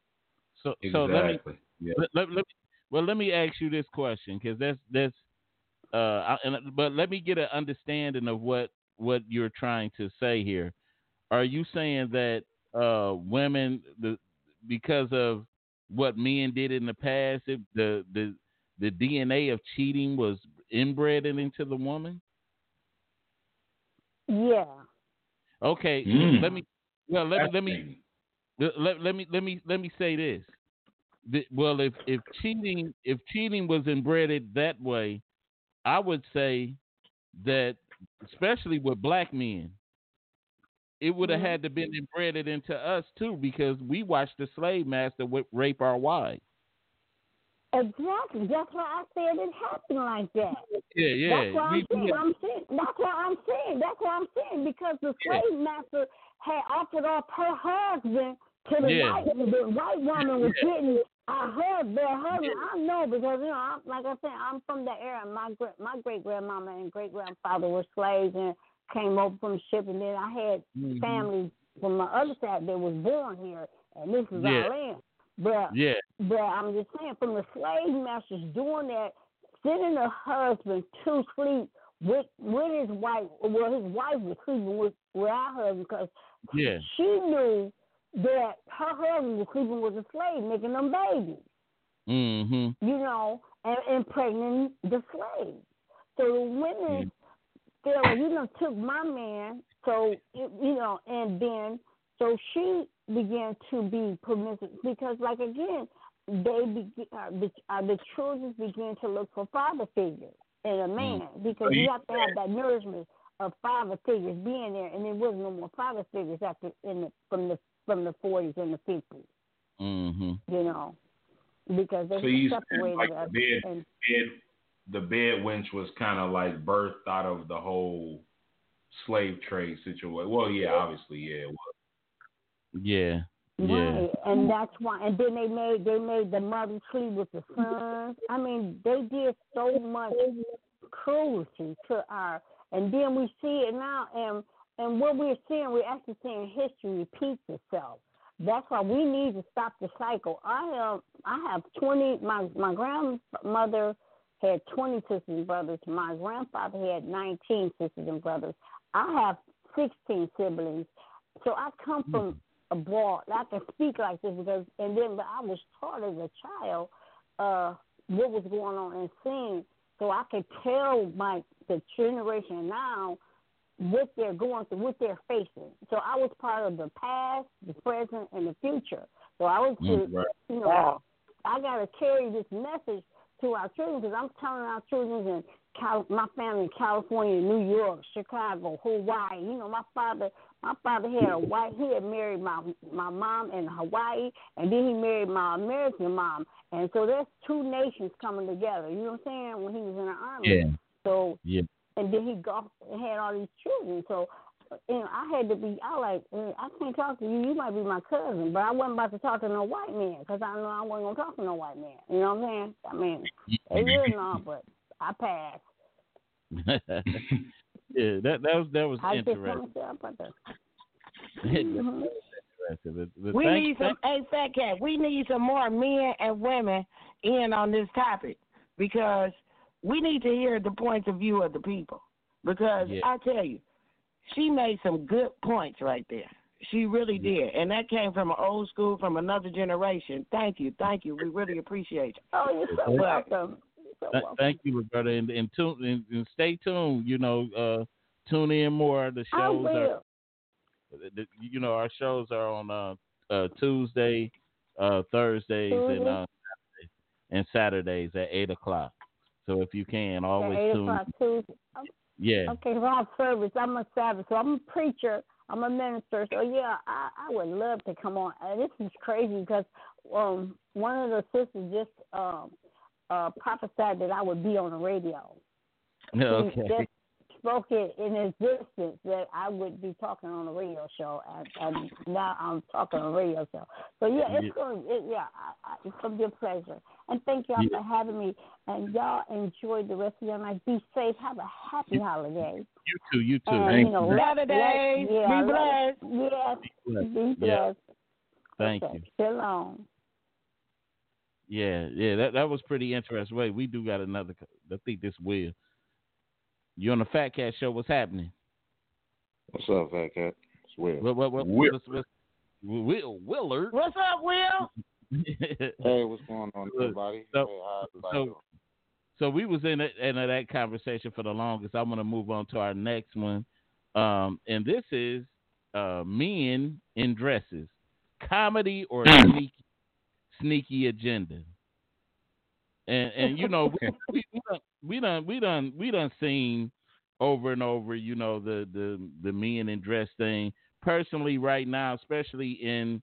So so let me Exactly. Yeah. let, let, let- well let me ask you this question because that's that's uh I, and, but let me get an understanding of what what you're trying to say here. Are you saying that uh women the because of what men did in the past, it, the the the DNA of cheating was inbred into the woman? Yeah. Okay, Mm. let me well let me let me let, let, let me let me let me say this. The- well, if if cheating if cheating was inbred that way, I would say that especially with black men, it would have Mhm. had to been inbred into us too because we watched the slave master rape our wives. Exactly. That's why I said it happened like that. Yeah, yeah. That's why I'm saying. we- I'm saying. That's why I'm saying. That's why I'm saying because the Yeah. slave master had offered up her husband to the Yeah. white. The white woman was Yeah. getting I heard their husband. I know because you know, I'm, like I said, I'm from the era. My gra- my great grandmama and great grandfather were slaves and came over from the ship, and then I had Mhm. family from my other side that was born here, and this is Yeah. our land. But Yeah, but I'm just saying, from the slave masters doing that, sending a husband to sleep with with his wife. Well, his wife was sleeping with with our husband because yeah. she knew that her husband was sleeping with a slave, making them babies. Mhm. You know, and impregnating the slave. So the women feel like you know took my man. So you know, and then so she began to be permissive because, like again, they be, uh, the, uh, the children began to look for father figures in a man because So you you have to have that nourishment of father figures being there, and there was no more father figures after in the from the from the forties and the fifties. Mhm. You know, because they So separated like, us. the bed, and bed, the bed wench was kind of like birthed out of the whole slave trade situation. Well, yeah, obviously, yeah. It was. Yeah. Right, and that's why. And then they made they made the mother sleep with the sons. I mean, they did so much cruelty to our. And then we see it now, and and what we're seeing, we're actually seeing history repeat itself. That's why we need to stop the cycle. I have I have twenty. My my grandmother had twenty sisters and brothers. My grandfather had nineteen sisters and brothers. I have sixteen siblings. So I come from abroad. I can speak like this because, and then but I was taught as a child uh, what was going on and seeing, so I could tell my the generation now what they're going through, what they're facing. So I was part of the past, the present, and the future. So I was, Mm, right. you know, I got to carry this message to our children because I'm telling our children in Cal- my family in California, New York, Chicago, Hawaii. You know, my father, my father had a white. He had married my my mom in Hawaii, and then he married my American mom. And so there's two nations coming together. You know what I'm saying? When he was in the army. Yeah. So Yeah. And then he got and had all these children. So you know, I had to be. I like, eh, I can't talk to you. You might be my cousin, but I wasn't about to talk to no white man because I know I wasn't gonna talk to no white man. You know what I'm saying? I mean, they really not, but I passed. yeah, that that was that was I just interesting. want to say about that. Interesting. Mhm. But- but We thank- need some, hey, Fat Cat, we need some more men and women in on this topic because we need to hear the points of view of the people. Because Yeah. I tell you, she made some good points right there. She really did. And that came from an old school, from another generation. Thank you. Thank you. We really appreciate you. Oh, you're so welcome. You're so Th- welcome. Thank you, Roberta, and and tune and, and stay tuned. You know, uh, tune in more. The I shows are, will. the, you know, our shows are on uh, uh, Tuesday, uh, Thursdays, and Mhm. uh, and Saturdays at eight o'clock. So if you can, always eight tune. Tuesday. Yeah, Okay, have service. I'm a Sabbath, so I'm a preacher. I'm a minister. So yeah, I, I would love to come on. And this is crazy because um, one of the sisters just um, uh, prophesied that I would be on the radio. Okay. Spoke it in existence that I would be talking on a radio show, and, and now I'm talking on a radio show. So yeah, it's Yeah. going. It, yeah, I, I, it's gonna be a pleasure. And thank y'all Yeah. for having me. And y'all enjoy the rest of your night. Be safe. Have a happy holiday. You too. You too. And, Thank you know, you. let- let- yeah, Be blessed. Yes. blessed. Be Yeah. blessed. Thank Okay. you. Shalom. Yeah, yeah, that that was pretty interesting. Wait, we do got another. I think this will. You on the Fat Cat show? What's happening? What's up, Fat Cat? It's Will. What what what? Will. what's- what's- Will Willard. What's up, Will? Hey, what's going on, everybody? so- hey, how everybody so- so we was in it, in that conversation for the longest. I'm gonna move on to our next one, um, and this is uh, men in dresses, comedy or sneaky sneaky agenda. And and you know we we, we done we done we done we done seen over and over, you know, the the the men in dress thing. Personally, right now, especially in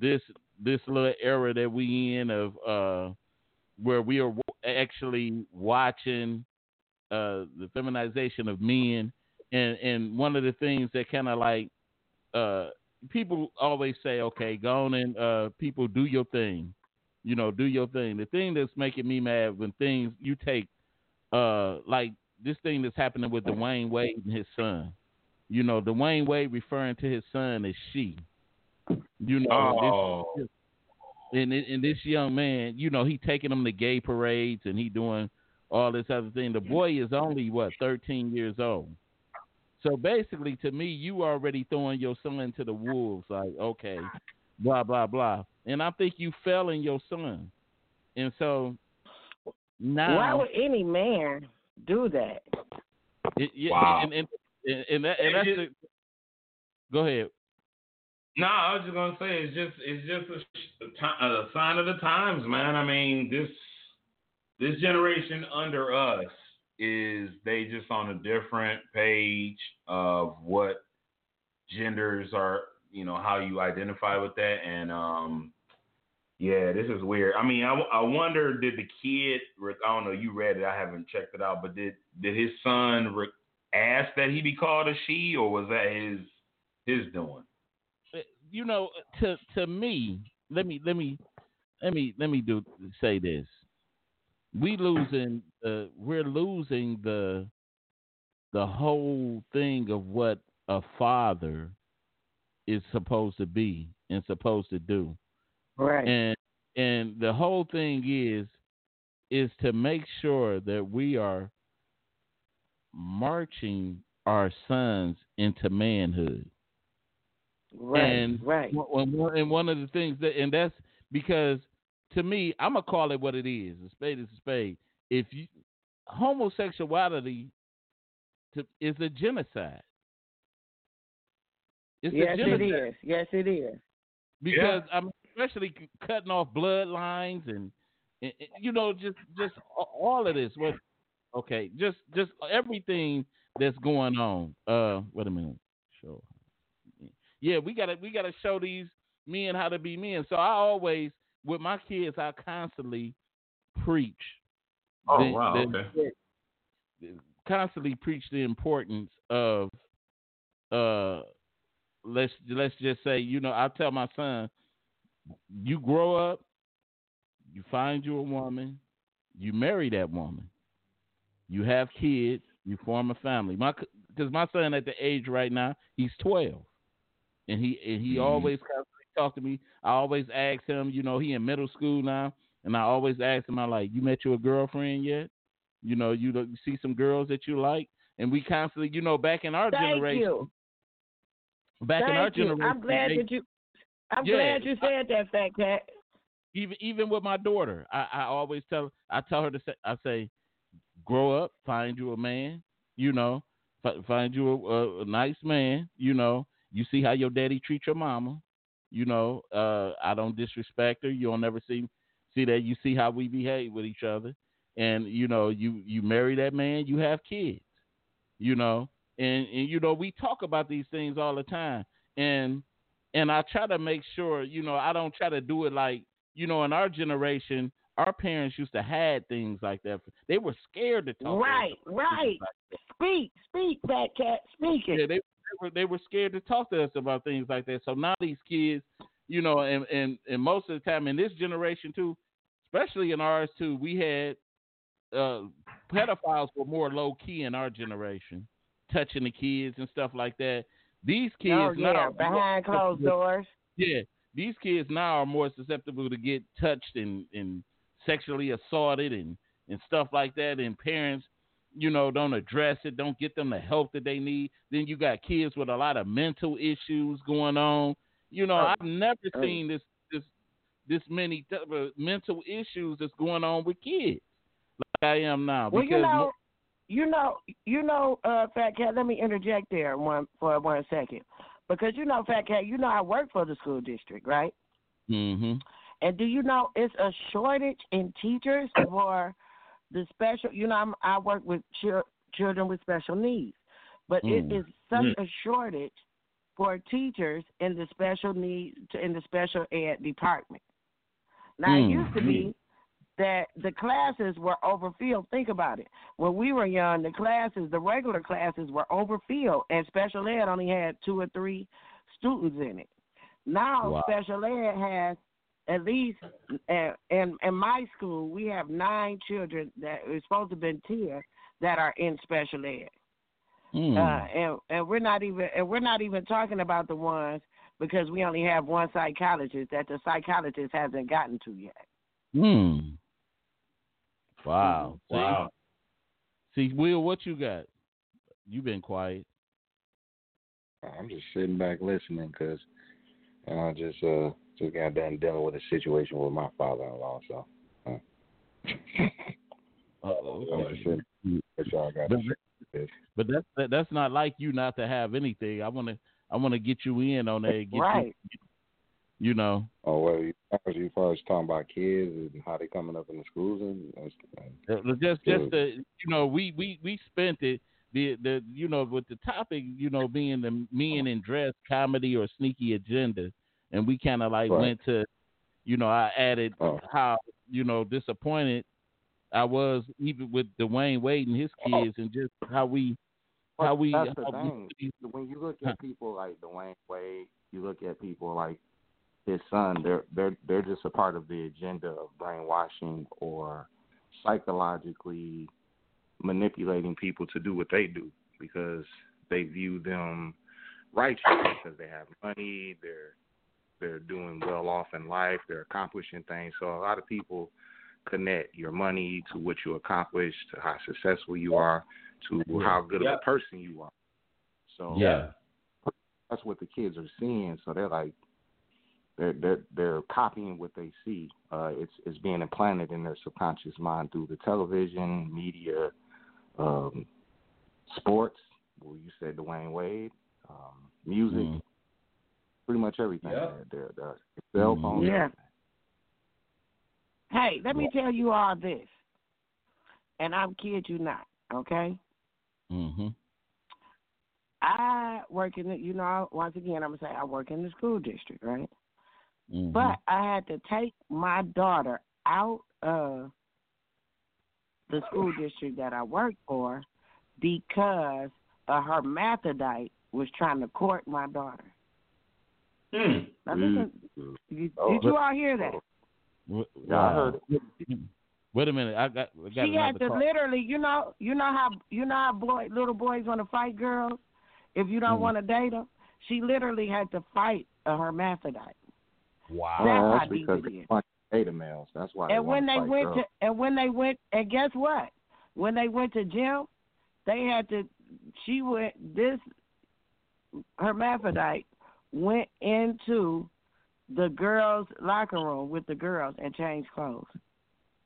this this little era that we in of uh where we are actually watching uh the feminization of men and and one of the things that kind of like uh people always say okay go on and uh people do your thing you know do your thing the thing that's making me mad when things you take uh like this thing that's happening with Dwyane Wade and his son you know Dwyane Wade referring to his son as she you know this- Oh, and and this young man, you know, he taking him to gay parades and he doing all this other thing. The boy is only what thirteen years old. So basically, to me, you already throwing your son to the wolves. Like, okay, blah blah blah. And I think you fell in your son. And so now, Why would any man do that? it, yeah, Wow. and and and, and, that, and that's just- the, go ahead. No, I was just gonna say it's just it's just a, a, a sign of the times, man. I mean this this generation under us is they just on a different page of what genders are, you know, how you identify with that, and um, yeah, this is weird. I mean, I, I wonder did the kid? I don't know. You read it. I haven't checked it out, but did did his son ask that he be called a she, or was that his his doing? Uh, you know, to to me, let me let me let me let me do say this. We losing the we're losing the the whole thing of what a father is supposed to be and supposed to do. Right. And and the whole thing is is to make sure that we are marching our sons into manhood. Right. and right. one- and one of the things that and that's because to me, I'm gonna call it what it is. A spade is a spade. If you homosexuality to, is a genocide. It's yes, a genocide it is. Yes, it is. because I'm especially cutting off bloodlines and, and and, you know just just all of this. What? Okay, just just everything that's going on. Uh, wait a minute. Show. Yeah, we gotta we gotta show these men how to be men. So I always with my kids, I constantly preach. Oh the- wow, the- okay. constantly preach the importance of uh let's let's just say you know I tell my son you grow up you find you a woman you marry that woman you have kids you form a family my because my son at the age right now he's 12 and he and he Mhm. always constantly talk to me I always ask him you know he in middle school now and I always ask him I like you met you a girlfriend yet you know, you, you see some girls that you like, and we constantly, you know, back in our Thank generation, you. back in our you. generation, I'm glad they- that you. I'm Yeah, glad you said that, Fat Cat. even even with my daughter, I, I always tell I tell her to say I say, grow up, find you a man, you know, fi- find you a, a, a nice man, you know. You see how your daddy treats your mama, you know. Uh, I don't disrespect her. You don't never see see that. You see how we behave with each other, and you know, you you marry that man, you have kids, you know, and and you know we talk about these things all the time, and and I try to make sure, you know, I don't try to do it like you know, in our generation, our parents used to had things like that. They were scared to talk. to us Right, about right. like Speak, speak, Fat Cat. Speak it. Yeah, they, they were they were scared to talk to us about things like that. So now these kids, you know, and and and most of the time in this generation too, especially in ours too, we had uh pedophiles were more low key in our generation, touching the kids and stuff like that. These kids oh now yeah, are behind closed doors. yeah, these kids now are more susceptible to get touched and, and sexually assaulted and, and stuff like that. And parents, you know, don't address it, don't get them the help that they need. Then you got kids with a lot of mental issues going on. You know, Oh. I've never Oh. seen this this this many mental issues that's going on with kids like I am now. Well, because you know, you know, you know, uh, Fat Cat. Let me interject there one for one second, because you know, Fat Cat. You know, I work for the school district, right? Mm-hmm. And do you know it's a shortage in teachers for the special? You know, I'm, I work with chil- children with special needs, but it Mm. is such Mm. a shortage for teachers in the special needs in the special ed department. Now it Mm. used to be that the classes were overfilled. Think about it. When we were young, the classes, the regular classes, were overfilled, and special ed only had two or three students in it. Now Wow. special ed has at least in in my school we have nine children that are supposed to have been ten that are in special ed. Mm. Uh, and and we're not even and we're not even talking about the ones because we only have one psychologist that the psychologist hasn't gotten to yet. Hmm. Wow. Mm-hmm. See? Wow. See, Will, what you got? You've been quiet. I'm just sitting back listening because I just uh just got done dealing with a situation with my father-in-law. So uh. Uh-oh. I'm just sitting. Mm. What y'all got? But, but that's that, that's not like you not to have anything. I want to I want to get you in on that. Get Right. You, you know, Oh well, you as you far as talking about kids and how they coming up in the schools and that's, uh, just just Good. the you know we we we spent it the the you know with the topic you know being the men in dress comedy or sneaky agenda, and we kind of like Right. went to you know I added Oh. how you know disappointed I was even with Dwyane Wade and his kids and just how we how we that's the how we- thing. When you look at people like Dwyane Wade, you look at people like his son, they're they're they're just a part of the agenda of brainwashing or psychologically manipulating people to do what they do because they view them righteous because they have money, they're they're doing well off in life, they're accomplishing things. So a lot of people connect your money to what you accomplish, to how successful you are, to how good of a person you are. So Yeah. that's what the kids are seeing. So they're like they're they're they're copying what they see. Uh, it's it's being implanted in their subconscious mind through the television, media, um, sports. Well, you said Dwyane Wade, um, music, Mm. pretty much everything. Yep. They're, they're, they're cell Mhm. phones. Yeah. Hey, let me tell you all this, and I'm kid you not, okay? Mm-hmm. I work in the, you know, once again, I'm gonna say I work in the school district, right? Mm-hmm. But I had to take my daughter out of the school district that I work for because a hermaphrodite was trying to court my daughter. Hmm. Now Mm. did, Oh, did you all hear that? W- Yeah, I heard it. Wait a minute. I got. I got She had to call. literally, you know, you know how you know how boy, little boys want to fight girls. If you don't Mhm. want to date them, she literally had to fight a hermaphrodite. Wow. That's Well, how that's deep because it they is. want beta males. That's why. and when they fight went girls. to and when they went and guess what? When they went to gym, they had to. She went. This hermaphrodite went into the girls' locker room with the girls and changed clothes.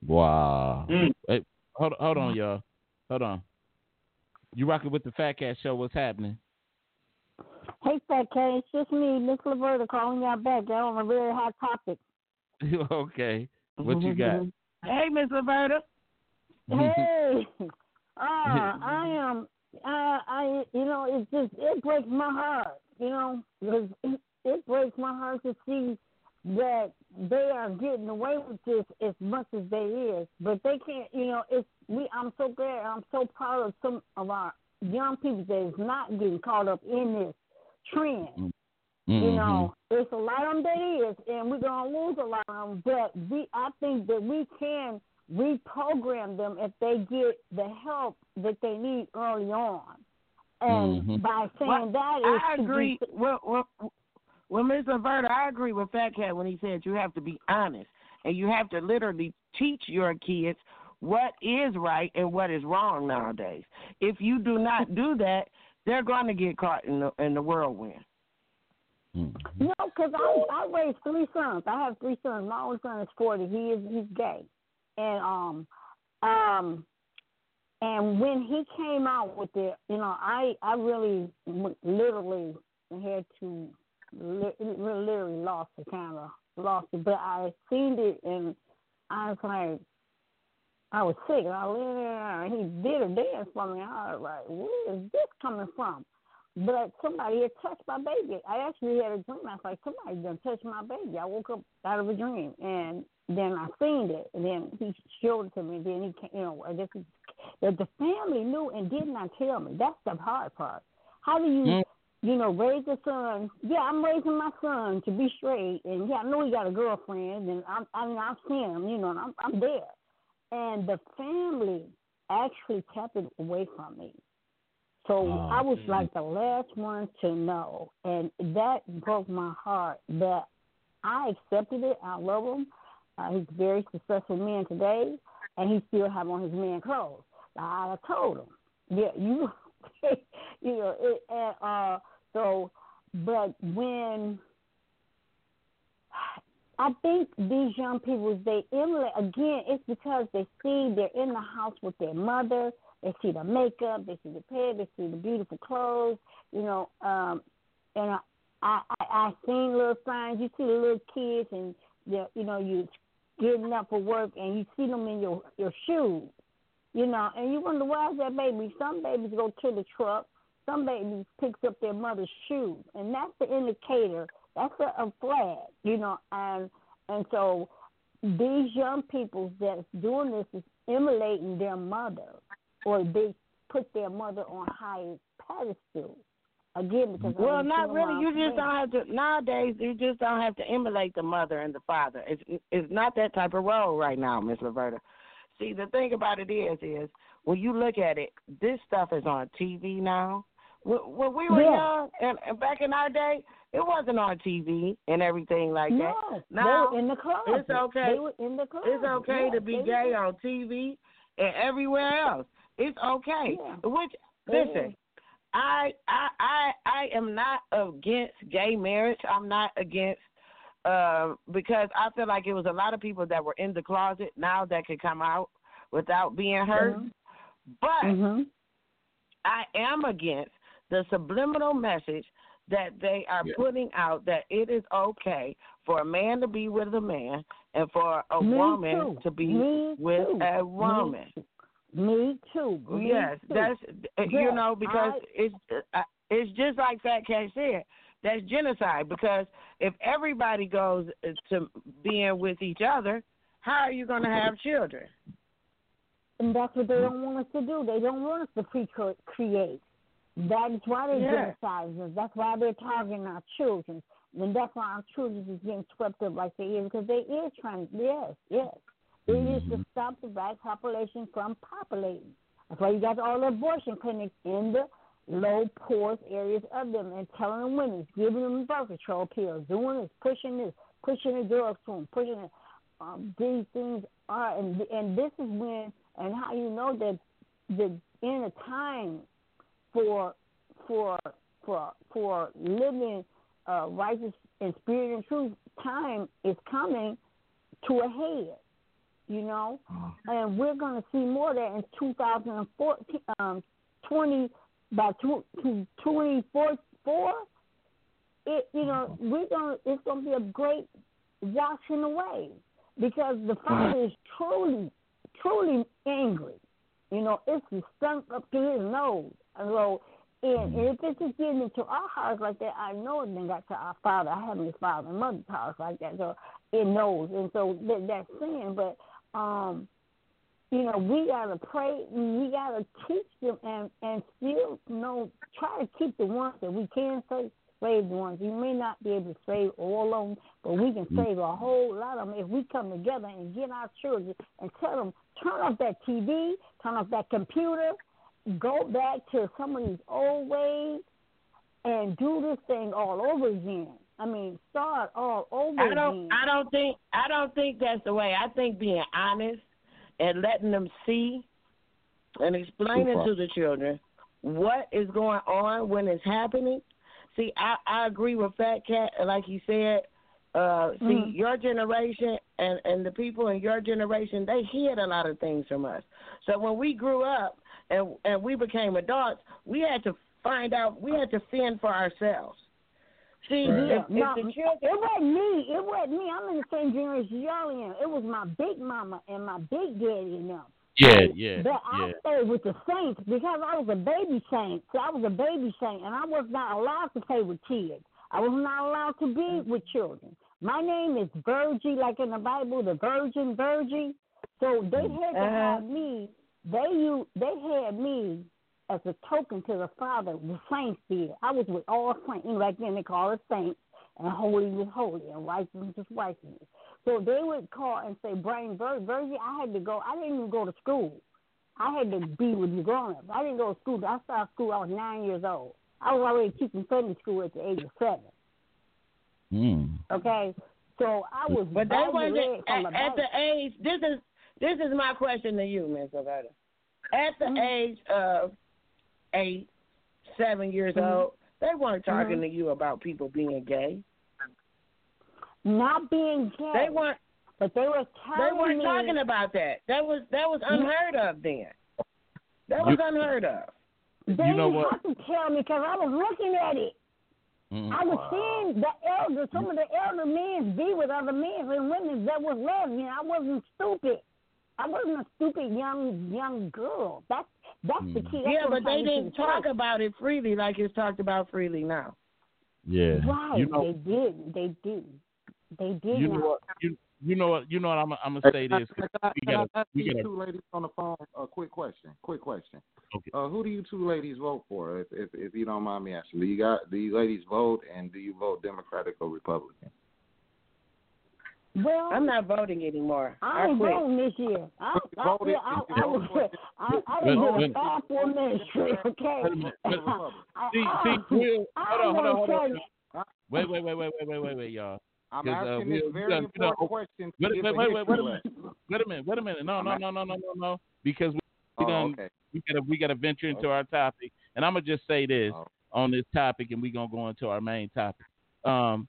Wow. Mm. Hey, hold hold on, y'all. Hold on. You rocking with the Fat Cat Show? What's happening? Hey, Fat Cat, it's just me, Miss Laverta, calling y'all back. Y'all on a very hot topic. okay. What you got? Hey, Miss Laverta. Hey, uh, I am. I, I, you know, it just it breaks my heart. You know, because it, it breaks my heart to see that they are getting away with this as much as they is, but they can't. You know, it's we. I'm so glad. I'm so proud of some of our young people that is not getting caught up in this trend. You Mhm. know, it's a lot of them that is, and we're gonna lose a lot of them. But we, I think that we can reprogram them if they get the help that they need early on. And Mhm. by saying Well, that is I to be- agree. Well, well, well, Mr. Verta, I agree with Fat Cat when he said you have to be honest and you have to literally teach your kids what is right and what is wrong nowadays. If you do not do that, they're going to get caught in the in the whirlwind. Mhm. No, because I I raised three sons. I have three sons. My oldest son is forty. He is he's gay, and um um and when he came out with it, you know, I I really w- literally had to li- literally lost it, kind of lost it. But I seen it, and I was like, I was sick, and I lay there, and he did a dance for me. I was like, where is this coming from? But somebody had touched my baby. I actually had a dream. I was like, somebody done touched my baby. I woke up out of a dream, and then I seen it, and then he showed it to me. Then he, came, you know, I guess he, that the family knew and did not tell me. That's the hard part. How do you, Mm. you know, raise a son? Yeah, I'm raising my son to be straight, and yeah, I know he got a girlfriend, and I'm, I mean, I've seen him, you know, and I'm, I'm there, and the family actually kept it away from me. So Oh, I was man. like the last one to know, and that broke my heart. But I accepted it. I love him. Uh, he's a very successful man today, and he still have on his man clothes. I told him, yeah, you, you know, it, and uh, so, but when I think these young people, they emulate again. It's because they see they're in the house with their mother. They see the makeup, they see the hair, they see the beautiful clothes. You know, um, and I, I, I, I seen little signs. You see the little kids, and they're, you know, you getting up for work, and you see them in your your shoes. You know, and you wonder why is that baby? Some babies go to the truck. Some babies picks up their mother's shoes, and that's the indicator. That's a, a flag, you know. And and so these young people that's doing this is emulating their mother, or they put their mother on high pedestal. Again, because Well, not really. You just don't have to. Nowadays, you just don't have to emulate the mother and the father. It's it's not that type of role right now, Miss Laverta. See, the thing about it is, is when you look at it, this stuff is on TV now. When, when we were Yeah. young and, and back in our day, it wasn't on TV and everything like that. No, Now, they were in the club. it's okay. They were in the club. It's okay yeah, to be gay were. on TV and everywhere else. It's okay. Yeah. Which listen, is. I I I I am not against gay marriage. I'm not against uh, because I feel like it was a lot of people that were in the closet now that could come out without being hurt. Mhm. But Mhm. I am against the subliminal message that they are Yeah. putting out that it is okay for a man to be with a man and for a Me woman too. to be Me with too. a Me woman. Me too. Me Yes, too. that's uh, you know because I- it's uh, it's just like Fat Cat said. That's genocide because if everybody goes uh, to being with each other, how are you going to have children? And that's what they don't want us to do. They don't want us to pre-create. That is why they're Yeah. genociding us. That's why they're targeting our children. And that's why our children is getting swept up like they is because they is trying. Yes, yes. It is to stop the black population from populating. That's why you got all the abortion clinics in the low poorest areas of them and telling the women, giving them birth control pills, doing this, pushing this, pushing the drugs to them, pushing it. Um, these things are, and and this is when and how you know that the in a time for for for for living uh, righteous and spirit and truth, time is coming to a head. You know, and we're going to see more of that in 2014, um, 20 by tw- to 2044. It you know we're going it's going to be a great washing away because the Father is truly truly angry. You know, it's stunk up to his nose. And so, and, and if it's just getting into our hearts like that, I know it then got to our Father, our Heavenly Father, and Mother's hearts like that. So it knows, and so that, that's sin. But um, you know, we gotta pray. and We gotta teach them, and and still, you know, try to keep the ones that we can save. Save the ones you may not be able to save all of them, but we can save a whole lot of them if we come together and get our children and tell them turn off that TV, turn off that computer, go back to some of these old ways, and do this thing all over again. I mean, start all over I don't again. I don't think I don't think that's the way. I think being honest and letting them see and explaining to the children what is going on when it's happening. See, I, I agree with Fat Cat, like you said. Uh, see, Mhm. your generation and and the people in your generation, they hid a lot of things from us. So when we grew up and and we became adults, we had to find out. We had to fend for ourselves. See, Yeah, if, if no, the children it wasn't me. It wasn't me. I'm in the same generation y'all in. It was my big mama and my big daddy and them. Yeah, yeah, But I yeah. stayed with the saints because I was a baby saint. See, I was a baby saint, and I was not allowed to play with kids. I was not allowed to be with children. My name is Virgie, like in the Bible, the Virgin Virgie. So they had to Uh-huh. have me. They you they had me as a token to the Father. The saints did. I was with all saints. You know, Back then they call it saints, and holy was holy, and righteousness was righteousness. So they would call and say, "Brain Vir- Virgie." I had to go. I didn't even go to school. I had to be with the grown-ups. I didn't go to school. I started school. I was nine years old. I was already teaching Sunday school at the age of seven. Mm. Okay, so I was. But they Bible wasn't at, at the age. This is this is my question to you, Miss Roberta. At the Mhm. age of eight, seven years Mhm. old, they weren't talking Mhm. to you about people being gay. not being gay. They weren't. but they were They weren't me. talking about that. That was that was unheard of then. That was You- unheard of. They You know didn't have to tell me because I was looking at it. Mm. I was seeing the elder, some of the elder men be with other men and women that was lesbian. I wasn't stupid. I wasn't a stupid young young girl. That's that's the Mm. key. That's yeah, but they didn't talk across. about it freely like it's talked about freely now. Yeah. Right, You know, they did. They did. They did you know what? You you know what? You know what? I'm, I'm gonna say this. Can I, We can I gotta- we you gotta- two ladies on the phone a quick question? Quick question. Okay. Uh, who do you two ladies vote for? If, if if you don't mind me asking, do you got do you ladies vote and do you vote Democratic or Republican? Well, I'm not voting anymore. I I ain't quit. voting this year. I, You I, voted- I, you I, I, I Wait, done wait. did a five for ministry, okay? A four-minute I, See, see, Will, hold on, hold on, hold on. Wait, wait, wait, wait, wait, wait, wait, wait, y'all. I'm 'Cause, uh, asking we- this very done- we done- important question. Wait, get wait, wait, wait, wait a minute. Wait a minute, wait a minute. No, no, no, no, no, no, no. Because we, we Oh, done okay. we gotta we gotta venture into our topic, and I'm gonna just say this Oh. on this topic, and we are gonna go into our main topic. Um,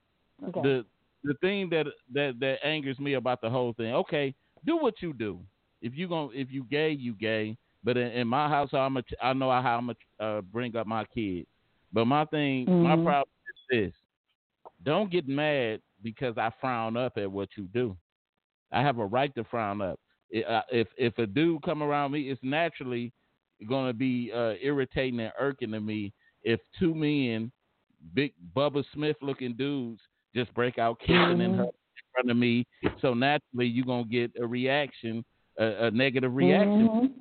Okay. the the thing that that that angers me about the whole thing. Okay, do what you do. If you going if you gay, you gay. But in, in my house, I'm a, I know how I'm gonna uh, bring up my kids. But my thing, my Mhm. problem is this: don't get mad because I frown up at what you do. I have a right to frown up. Uh, If if a dude come around me, it's naturally going to be uh, irritating and irking to me if two men, big Bubba Smith looking dudes, just break out kissing in, Mhm. her, in front of me. So naturally, you're gonna get a reaction, a, a negative reaction. Mhm.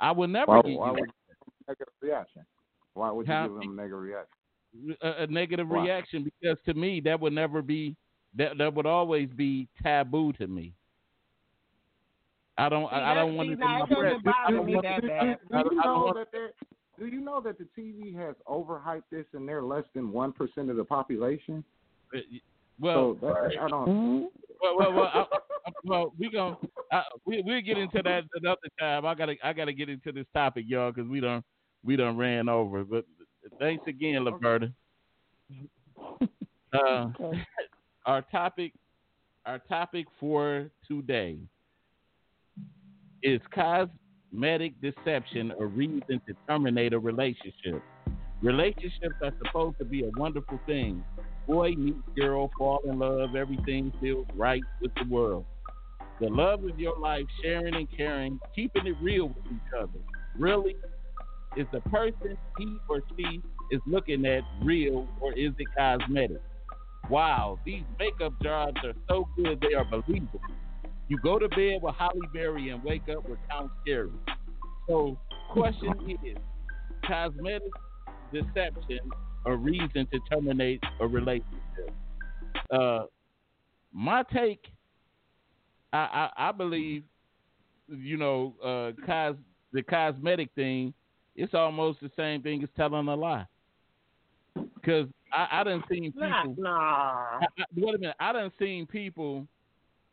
I would never Why, get why you would you give them a negative reaction? Why would you How- give them a negative reaction? a, a negative Why? reaction because to me that would never be that that would always be taboo to me. I don't See, I, I don't want to now, doesn't bother me that Do, bad. do, you don't- I don't know that there? Do you know that the TV has overhyped this and they're less than one percent of the population? Well so that, I don't. Mhm. well well well, I, I, well we going I, we we'll get into that another time. I gotta I gotta get into this topic, y'all, because we don't we don't ran over. But thanks again, Laverta. Uh, Okay. our topic our topic for today is cosmetic deception a reason to terminate a relationship. Relationships are supposed to be a wonderful thing. Boy meets girl, fall in love, everything feels right with the world. The love of your life, sharing and caring, keeping it real with each other. Really? Is the person he or she is looking at real or is it cosmetic? Wow, these makeup jobs are so good they are believable. You go to bed with Halle Berry and wake up with Count Scary. So, question is, cosmetic deception a reason to terminate a relationship? Uh, my take, I, I, I believe, you know, uh, cos the cosmetic thing, it's almost the same thing as telling a lie. Because I, I done seen people. Nah, nah. I, I, wait a minute. I done seen people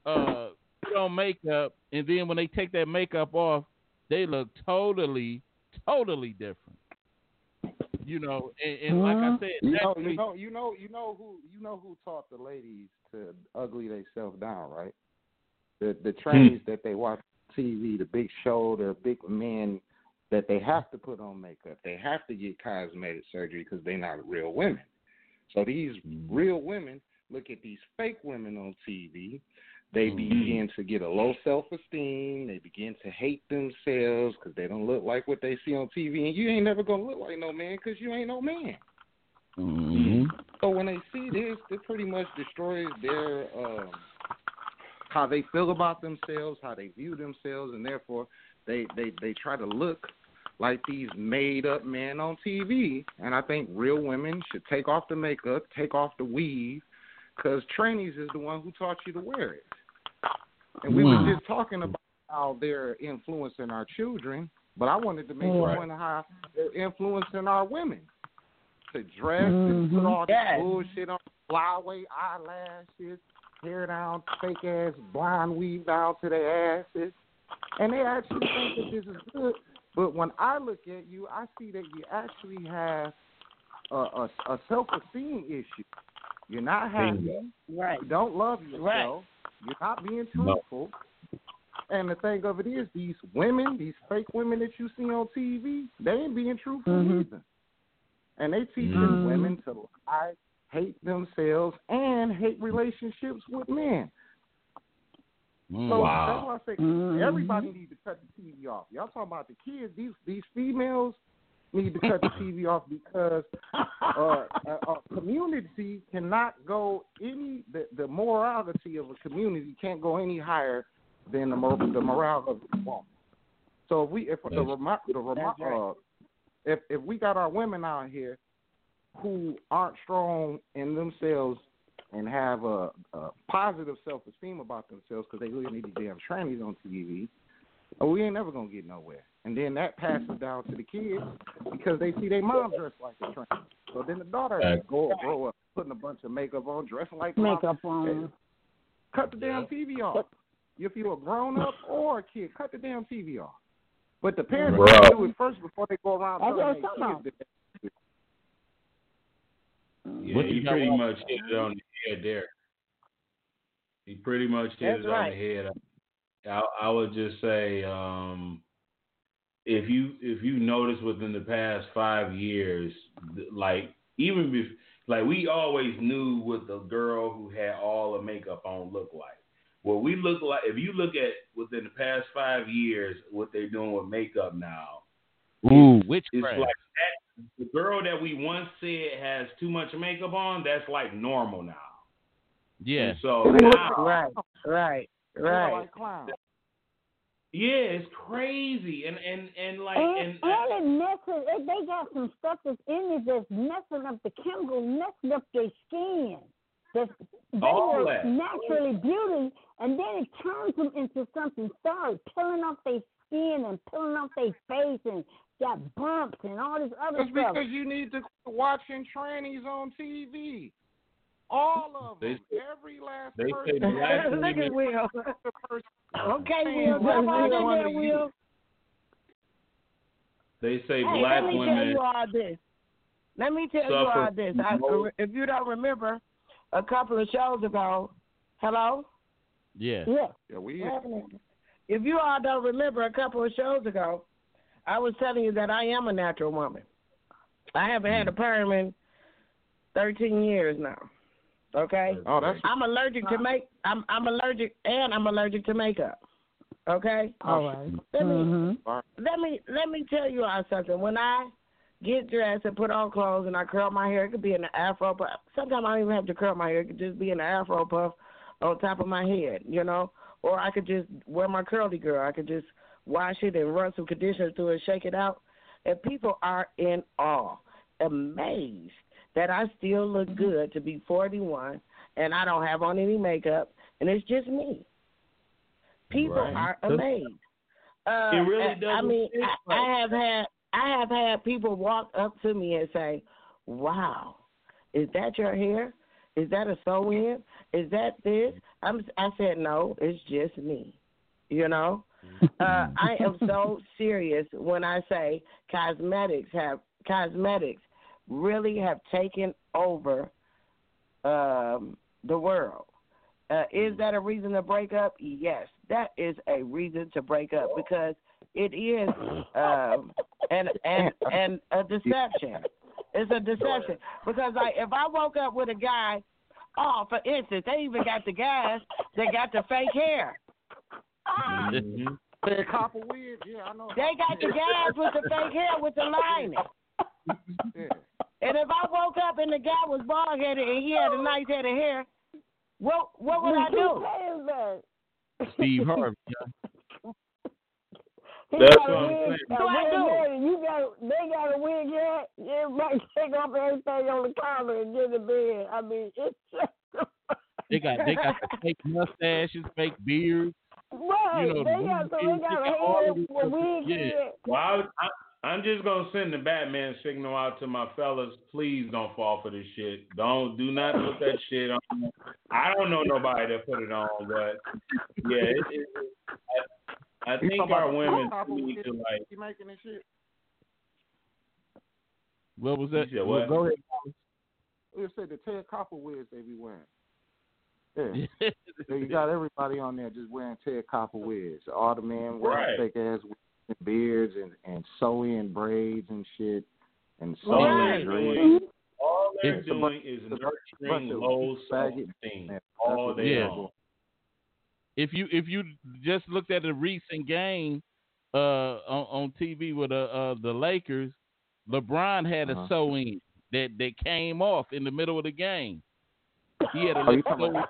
uh, put on makeup, and then when they take that makeup off, they look totally, totally different. You know, and, and like I said, You know, naturally- you know, you know, you know who, you know who taught the ladies to ugly themselves down, right? The the hmm. trainings that they watch on TV, the big show, the big men that they have to put on makeup, they have to get cosmetic surgery because they're not real women. So these real women look at these fake women on TV. They Mhm. begin to get a low self esteem. They begin to hate themselves because they don't look like what they see on TV. And you ain't never gonna look like no man because you ain't no man. Mhm. So when they see this, it pretty much destroys their um, how they feel about themselves, how they view themselves, and therefore they they they try to look like these made up men on TV. And I think real women should take off the makeup, take off the weave, because trainees is the one who taught you to wear it. And we Mm. were just talking about how they're influencing our children, but I wanted to make Right. a point of how they're influencing our women to dress and put Mhm. all this Yes. bullshit on, flyway eyelashes, hair down, fake ass blonde weave down to their asses, and they actually think that this is good. But when I look at you, I see that you actually have a, a, a self esteem issue. You're not happy. Right. You don't love yourself. Right. You're not being No. truthful. And the thing of it is, these women, these fake women that you see on TV, they ain't being truthful Mhm. either. And they teaching Mhm. women to lie, hate themselves, and hate relationships with men. Mm. So Wow. that's why I say Mhm. everybody needs to cut the TV off. Y'all talking about the kids? These these females, need to cut the TV off because uh, a, a community cannot go any the, the morality of a community can't go any higher than the mor- the morale of the woman. So if we if the remo- the remo- uh, if if we got our women out here who aren't strong in themselves and have a, a positive self esteem about themselves because they really need these damn trannies on TV, we ain't never gonna get nowhere. And then that passes down to the kids because they see their mom dressed like a tranny. So then the daughter Right. go grow up putting a bunch of makeup on, dressing like the mom. On. Cut the damn TV off. If you're a grown up or a kid, cut the damn TV off. But the parents Bro. have to do it first before they go around That's telling I'm their talking kids that Yeah, What he you pretty much hit it on the head there. He pretty much hit That's it right. on the head. I, I would just say, um, if you if you notice within the past five years, like even bef- like we always knew what the girl who had all the makeup on looked like. What we look like, if you look at within the past five years, what they're doing with makeup now, Ooh, it's witchcraft. like that. The girl that we once said has too much makeup on, that's like normal now. yeah. And so now, Right, right, right. like clowns. Yeah, it's crazy, and and and like And, and, and it messes. It, they got some stuff that's in it that's messing up the chemicals, messing up their skin. That's, they All were that. naturally beauty, and then it turns them into something. Start peeling off their skin and peeling off their face, and got bumps and all this other That's stuff. because you need to watching trannies on TV. All of They- them. Every last they say person. black Look at women, Will. Okay, Will, what jump about on in there, you? Will. they say Hey, black let me tell you all this. Let me tell you all this. I, if you don't remember, a couple of shows ago, hello. Yeah. Yeah. Yeah, we If you all don't remember, a couple of shows ago, I was telling you that I am a natural woman. I haven't had a perm in 13 years now. Okay. Oh, that's I'm allergic to make. I'm I'm allergic and I'm allergic to makeup. Okay. All right. Let me Mm-hmm. let me let me tell you all something. When I get dressed and put on clothes and I curl my hair, it could be in an afro puff. Sometimes I don't even have to curl my hair. It could just be in an afro puff on top of my head, you know. Or I could just wear my curly girl. I could just wash it and run some conditioner through it, shake it out, and people are in awe, amazed that I still look good to be 41 and I don't have on any makeup and it's just me. People Right. are amazed. Uh, It really I- I mean, I, I have had I have had people walk up to me and say, "Wow, is that your hair? Is that a sew in? Is that this?" I'm I said, "No, it's just me." You know, uh, I am so serious when I say cosmetics have cosmetics really have taken over um, the world. Uh, is that a reason to break up? Yes, that is a reason to break up because it is um, and and and a deception. It's a deception because like if I woke up with a guy, oh, for instance, they even got the guys that got the fake hair. Mhm. the copper wig. Yeah, I know. They got the guys with the fake hair with the lining. Yeah. And if I woke up and the guy was bald headed and he had a nice head of hair, what what would I do? Steve Harvey. yeah. He got a what I'm wig, saying. a What I do? You got, they got a wig yet? Everybody take off everything on the counter and get in bed. I mean, it's just They got they got the fake mustaches, fake beards. right. You know, they the got so they got they a got all head, of this a stuff. wig Yeah. head. Well, I, I, I'm just gonna send the Batman signal out to my fellas. Please don't fall for this shit. Don't do not put that shit on. I don't know nobody that put it on, but yeah, it, it, I, I think our about women need to like. You making this shit? What was that? You said Well, what? Go We said the Ted Copper wigs they be wearing. Yeah. ahead. So you got everybody on there just wearing Ted Copper wigs. All the men wearing Right. fake ass wigs and beards and, and sew in braids and shit and sew All Right. in they're dreads. all they're It's a bunch- doing is it's a bunch nurturing of low self-esteem all That's what day Yeah. long. if you if you just looked at a recent game uh on, on TV with uh, uh the Lakers, LeBron had a Uh-huh. sew in that that came off in the middle of the game. He had a Oh, you little talking about-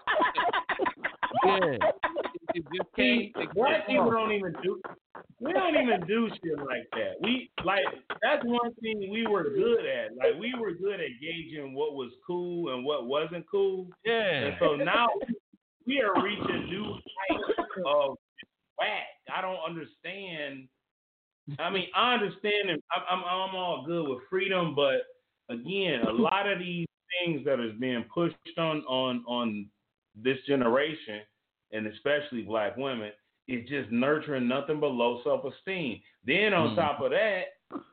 yeah. It just it black people don't even do. We don't even do shit like that. We like that's one thing we were good at. Like we were good at gauging what was cool and what wasn't cool. Yeah. And so now we are reaching new heights of whack. I don't understand. I mean, I understand and I'm, I'm I'm all good with freedom, but again, a lot of these things that is being pushed on on on this generation, and especially black women, is just nurturing nothing but low self esteem. Then on Mhm. top of that,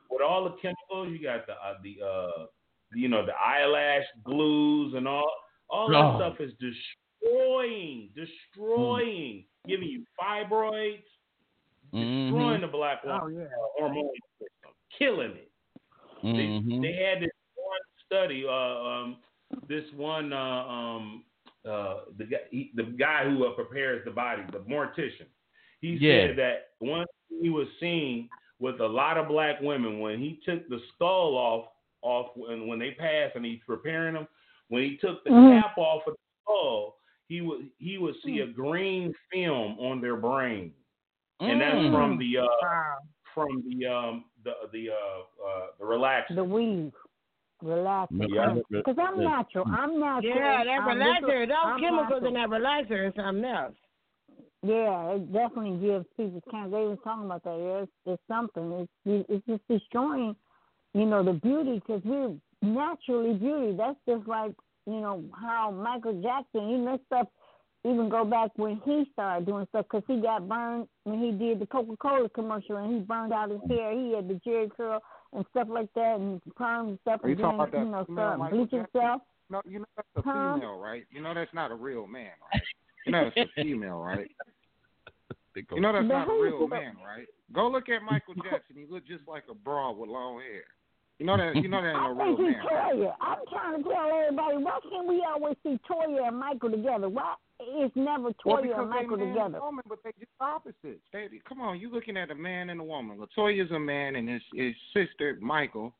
with all the chemicals, you got the uh, the uh you know the eyelash glues and all all that Oh. stuff is destroying, destroying, giving you fibroids, Mhm. destroying the black woman Oh yeah. hormone system, killing it. They, Mhm. they had this one study. Uh, um, this one, uh, um, uh, the guy, he, the guy who uh, prepares the body, the mortician. He Yeah. said that one he was seeing with a lot of black women when he took the skull off, off when when they passed and he's preparing them. When he took the Mhm. cap off of the skull, he would he would see a green film on their brain, and that's Mm. from the uh, Wow. from the um the the uh, uh the relaxer. The weave. Relax. Yeah. Because I'm natural. I'm natural. Yeah, that I'm relaxer, natural. those I'm chemicals in natural. that relaxer is something else. Yeah, it definitely gives people cancer. They was talking about that. Yeah, it's, it's something. It's it's just destroying, you know, the beauty because we're naturally beauty. That's just like you know how Michael Jackson, you messed up. Even go back when he started doing stuff because he got burned when he did the Coca Cola commercial and he burned out his hair. He had the Jerry curl and stuff like that and perm stuff Are you and talking then about that you know female started Michael bleaching Jackson? himself. No, you know that's a Huh? female, right? You know that's not a real man, right? You know that's a female, right? You know that's not a real man, right? Go look at Michael Jackson. He looked just like a broad with long hair. You know that. You know that ain't I a real think he's man. Toya. I'm trying to tell everybody, why can't we always see Toya and Michael together? Why is never Toya because and Michael together? woman, but they just opposites. They, come on, you looking at a man and a woman. Latoya's a man, and his his sister Michael.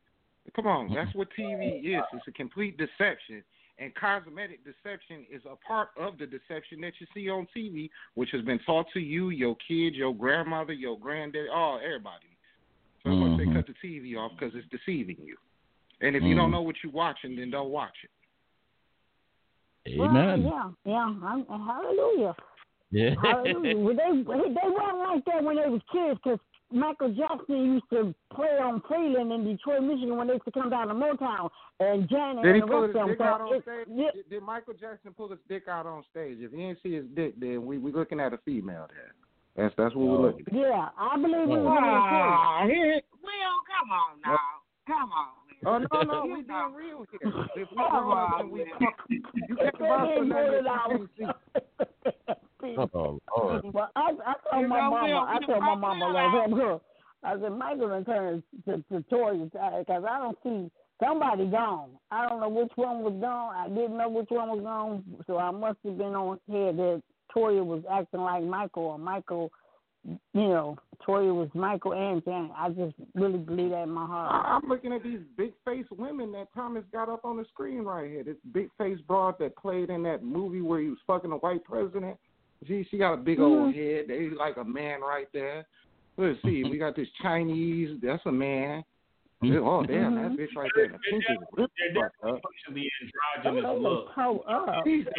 Come on, that's what TV is. It's a complete deception, and cosmetic deception is a part of the deception that you see on TV, which has been taught to you, your kids, your grandmother, your granddaddy, all everybody. So that's why they cut the TV off because it's deceiving you. And if you don't Mhm. know what you're watching, then don't watch it. Amen. Well, yeah, yeah. I'm, hallelujah. Yeah. Hallelujah. well, they, they weren't like that when they was kids because Michael Jackson used to play on Freeland in Detroit, Michigan when they used to come down to Motown and Janet Did he and the rest of them. So out it- yeah, Did, did Michael Jackson pull his dick out on stage? If you didn't see his dick, then we we looking at a female there. That's that's what we're looking at. yeah, I believe in women too. Ah, come on now. Come on. Oh no no, we being real here. If we Come on, we you can't buy for nothing that you can't see. oh Lord. Well, I, I told You my know, mama, I we told my mama brought last Will I said, Michael done turned to, to Toya because I don't see somebody gone. I don't know which one was gone. I didn't know which one was gone, so I must have been on here that Toya was acting like Michael or Michael, you know, Toya was Michael and Janet. I just really believe that in my heart. I'm looking at these big face women that Thomas got up on the screen right here. This big face broad that played in that movie where he was fucking a white president. Gee, she got a big old mm. head. They like a man right there. Let's see. We got this Chinese. That's a man. Oh damn, that bitch right there. The pink is They're up. definitely pushing the androgynous look. look up. Jesus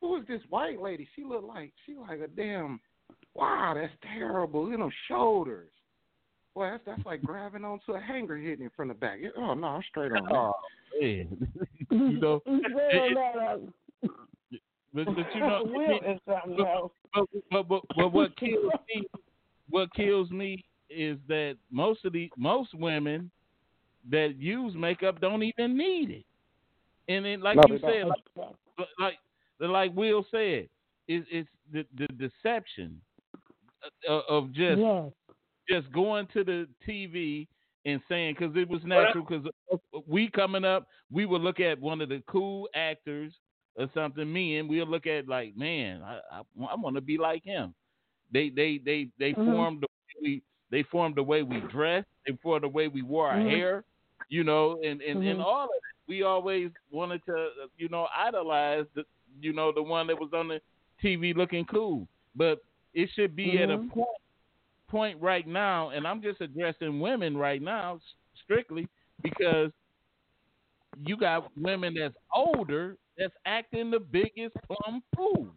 who is this white lady? She look like she like a damn. Wow, that's terrible. You know, shoulders. Well, that's that's like grabbing onto a hanger hitting it from the back. Oh no, I'm straight on. that. Oh man. you know, You feel that, uh, but, but you know, Will is but, but, but, but what kills me, what kills me is that most of the most women that use makeup don't even need it, and then like No, you said, like like like Will said, it's it's the the deception of, of just yes. just going to the TV and saying because it was natural because we coming up we would look at one of the cool actors or something me and we'll look at like man I I, I want to be like him they they they they Mhm. formed the way we they formed the way we dress they formed the way we wore our Mhm. hair you know, and and, Mhm. and all of it. We always wanted to, you know, idolize the, you know, the one that was on the TV looking cool. But it should be at a Mhm. point point right now, and I'm just addressing women right now strictly because you got women that's older that's acting the biggest plum fool.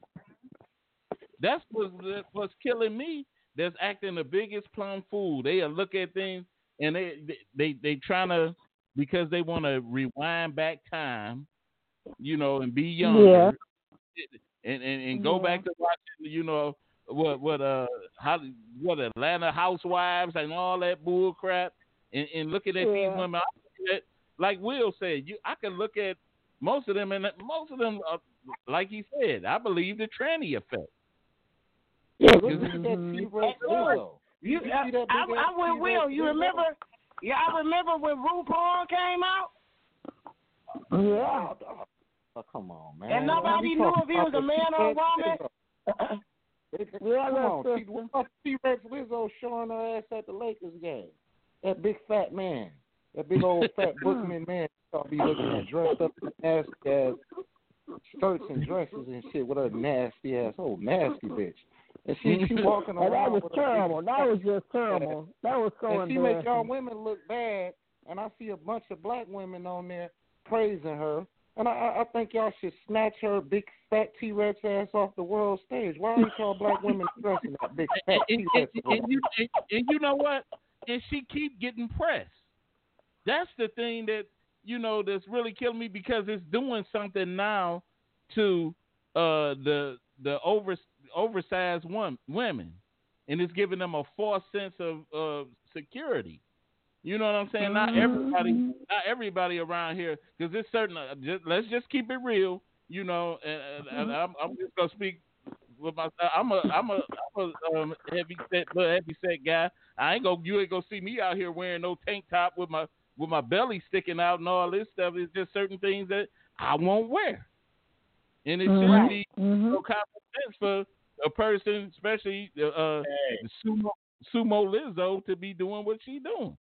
That's what's, what's killing me. That's acting the biggest plum fool. They look at things and they they they, they trying to because they want to rewind back time, you know, and be younger, and, and and go Yeah. back to watching, you know, what what uh how what Atlanta Housewives and all that bull crap, and, and looking at these women. At, like Will said, you I can look at most of them, and most of them, are, like he said, I believe the tranny effect. Yeah, look at that. T-Rex Will, Lizzo. You, You uh, see that I, big I ass with T-Rex Will. You remember? Yeah, I remember when RuPaul came out, Yeah. Oh, come on, man. and nobody knew if he was a man or a T-Rex woman. Lizzo. It- Yeah, come on, look, T- what T-Rex Lizzo showing her ass at the Lakers game? That big fat man, that big old fat bookman man, I'll be looking at dressed up in nasty ass skirts and dresses and shit with her nasty ass, old nasty bitch. And she she walking And around. that was with her big terrible. That was just terrible. That was so and she make y'all women look bad, and I see a bunch of black women on there praising her, and I- I, think y'all should snatch her big fat T Rex ass off the world stage. Why ain't y'all black women dressing that big fat and, T and, Rex? and, and you and, and you know what? And she keep getting pressed. That's the thing that you know that's really killing me because it's doing something now to uh, the the over oversized one, women, and it's giving them a false sense of uh, security. You know what I'm saying? Not everybody, not everybody around here, because it's certain. Uh, just, let's just keep it real. You know, and, and, and I'm, I'm just gonna speak with my. I'm a, I'm a, I'm a um, heavy set, little heavy set guy. I ain't gonna, you ain't gonna see me out here wearing no tank top with my, with my belly sticking out and all this stuff. It's just certain things that I won't wear, and it shouldn't Mhm. be Mhm. no common sense for a person, especially uh, uh, Hey, sumo, sumo Lizzo, to be doing what she doing.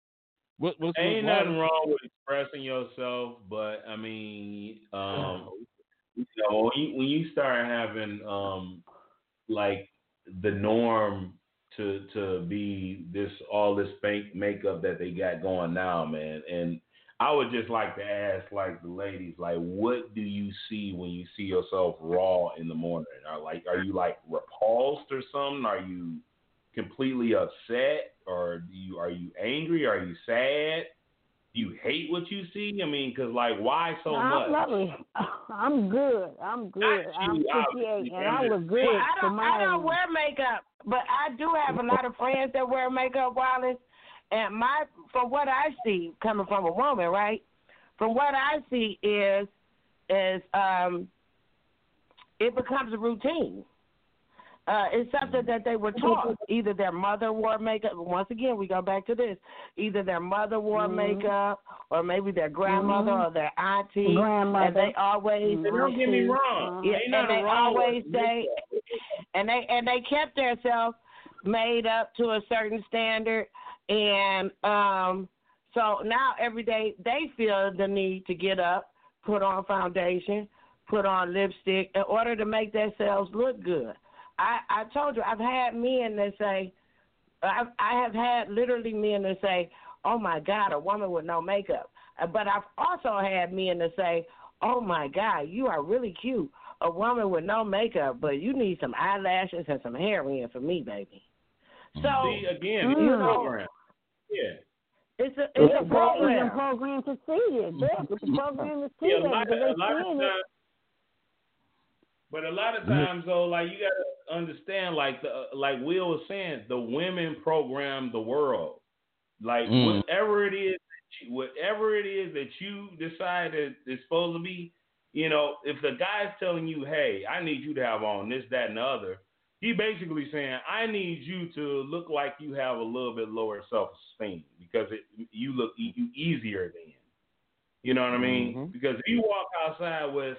What, what's ain't what's nothing wrong with expressing yourself, but I mean, um, you know, when you, when you start having um, like the norm to to be this all this fake makeup that they got going now, man, and I would just like to ask, like the ladies, like, what do you see when you see yourself raw in the morning? Are like, are you like repulsed or something? Are you completely upset, or do you are you angry? Are you sad? Do you hate what you see? I mean, because like, why so I'm much? lovely. I'm good. I'm good. Not I'm you, 58, and I look good Well, I don't, I don't wear makeup, but I do have a lot of friends that wear makeup, Wallace. And my, from what I see, coming from a woman, right? From what I see is, is um, it becomes a routine. Uh, it's something that they were taught. Either their mother wore makeup. Once again, we go back to this. Either their mother wore Mhm. makeup, or maybe their grandmother Mhm. or their auntie. Grandmother. And they always And don't get me wrong. Uh, yeah, Ain't and they wrong always with say, and they and they kept themselves made up to a certain standard, and um, so now every day they feel the need to get up, put on foundation, put on lipstick in order to make themselves look good. I I told you I've had men that say, I've, I have had literally men that say, "Oh my God, a woman with no makeup," Uh, but I've also had men that say, "Oh my God, you are really cute." a woman with no makeup, but you need some eyelashes and some hair in for me, baby. So See again, Mm. it's a program. Yeah. it's a It's it's a a program. program. program to see it. Yes, it's a program to see Yeah, a it lot, a lot of times, but a lot of times though, like you gotta understand, like the like Will was saying, the women program the world. Like Mm. whatever it is, that you, whatever it is that you decide that it's supposed to be, you know, if the guy's telling you, "Hey, I need you to have on this, that, and the other," he basically saying, "I need you to look like you have a little bit lower self-esteem because it, you look e- you easier than." You know what I mean? Mhm. Because if you walk outside with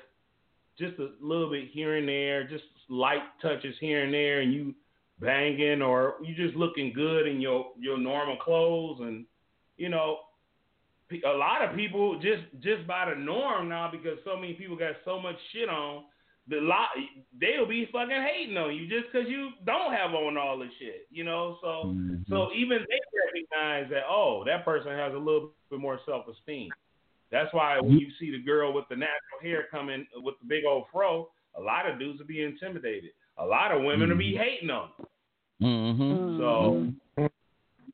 just a little bit here and there, just light touches here and there, and you banging or you just looking good in your your normal clothes, and you know, pe- a lot of people just just by the norm now because so many people got so much shit on. The lot they'll be fucking hating on you just because you don't have on all the shit, you know. So Mhm. so even they recognize that oh that person has a little bit more self esteem. That's why when you see the girl with the natural hair coming with the big old fro, a lot of dudes will be intimidated. A lot of women will be hating on. them. Mhm. So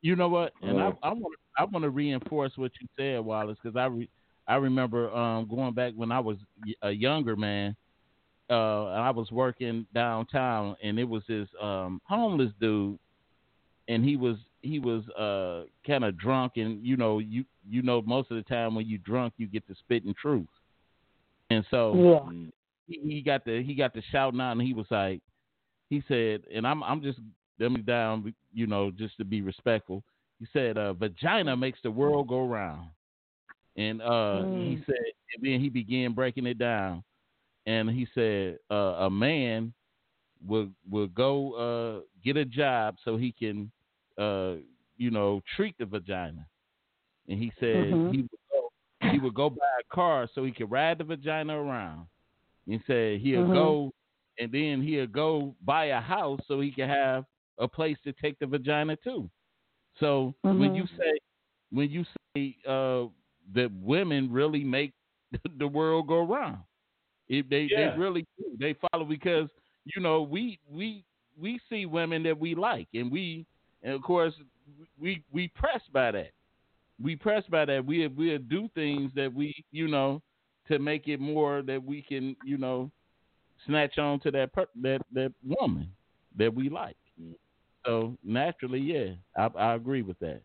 You know what? And I I want I want to reinforce what you said, Wallace, because I re, I remember um, going back when I was a younger man. Uh, and I was working downtown, and it was this um, homeless dude, and he was he was uh, kind of drunk, and you know you you know most of the time when you're drunk you get to spitting truth, and so Yeah. he, he got the he got the shouting out, and he was like, he said, and I'm I'm just dumbing down, you know, just to be respectful. He said, uh, "Vagina makes the world go round," and uh, he Mm. said, and then he began breaking it down, and he said, uh, a man will will go uh, get a job so he can, uh, you know, treat the vagina, and he said Mhm. he would go he would go buy a car so he could ride the vagina around. He said he'll Mhm. go and then he'll go buy a house so he can have a place to take the vagina to. So when you say when you say uh, that women really make the world go round, it, they Yeah. they really do. They follow because you know we we we see women that we like, and we and of course we we press by that. We press by that. We we do things that we you know to make it more that we can you know snatch on to that per- that that woman that we like. So naturally, yeah, I, I agree with that.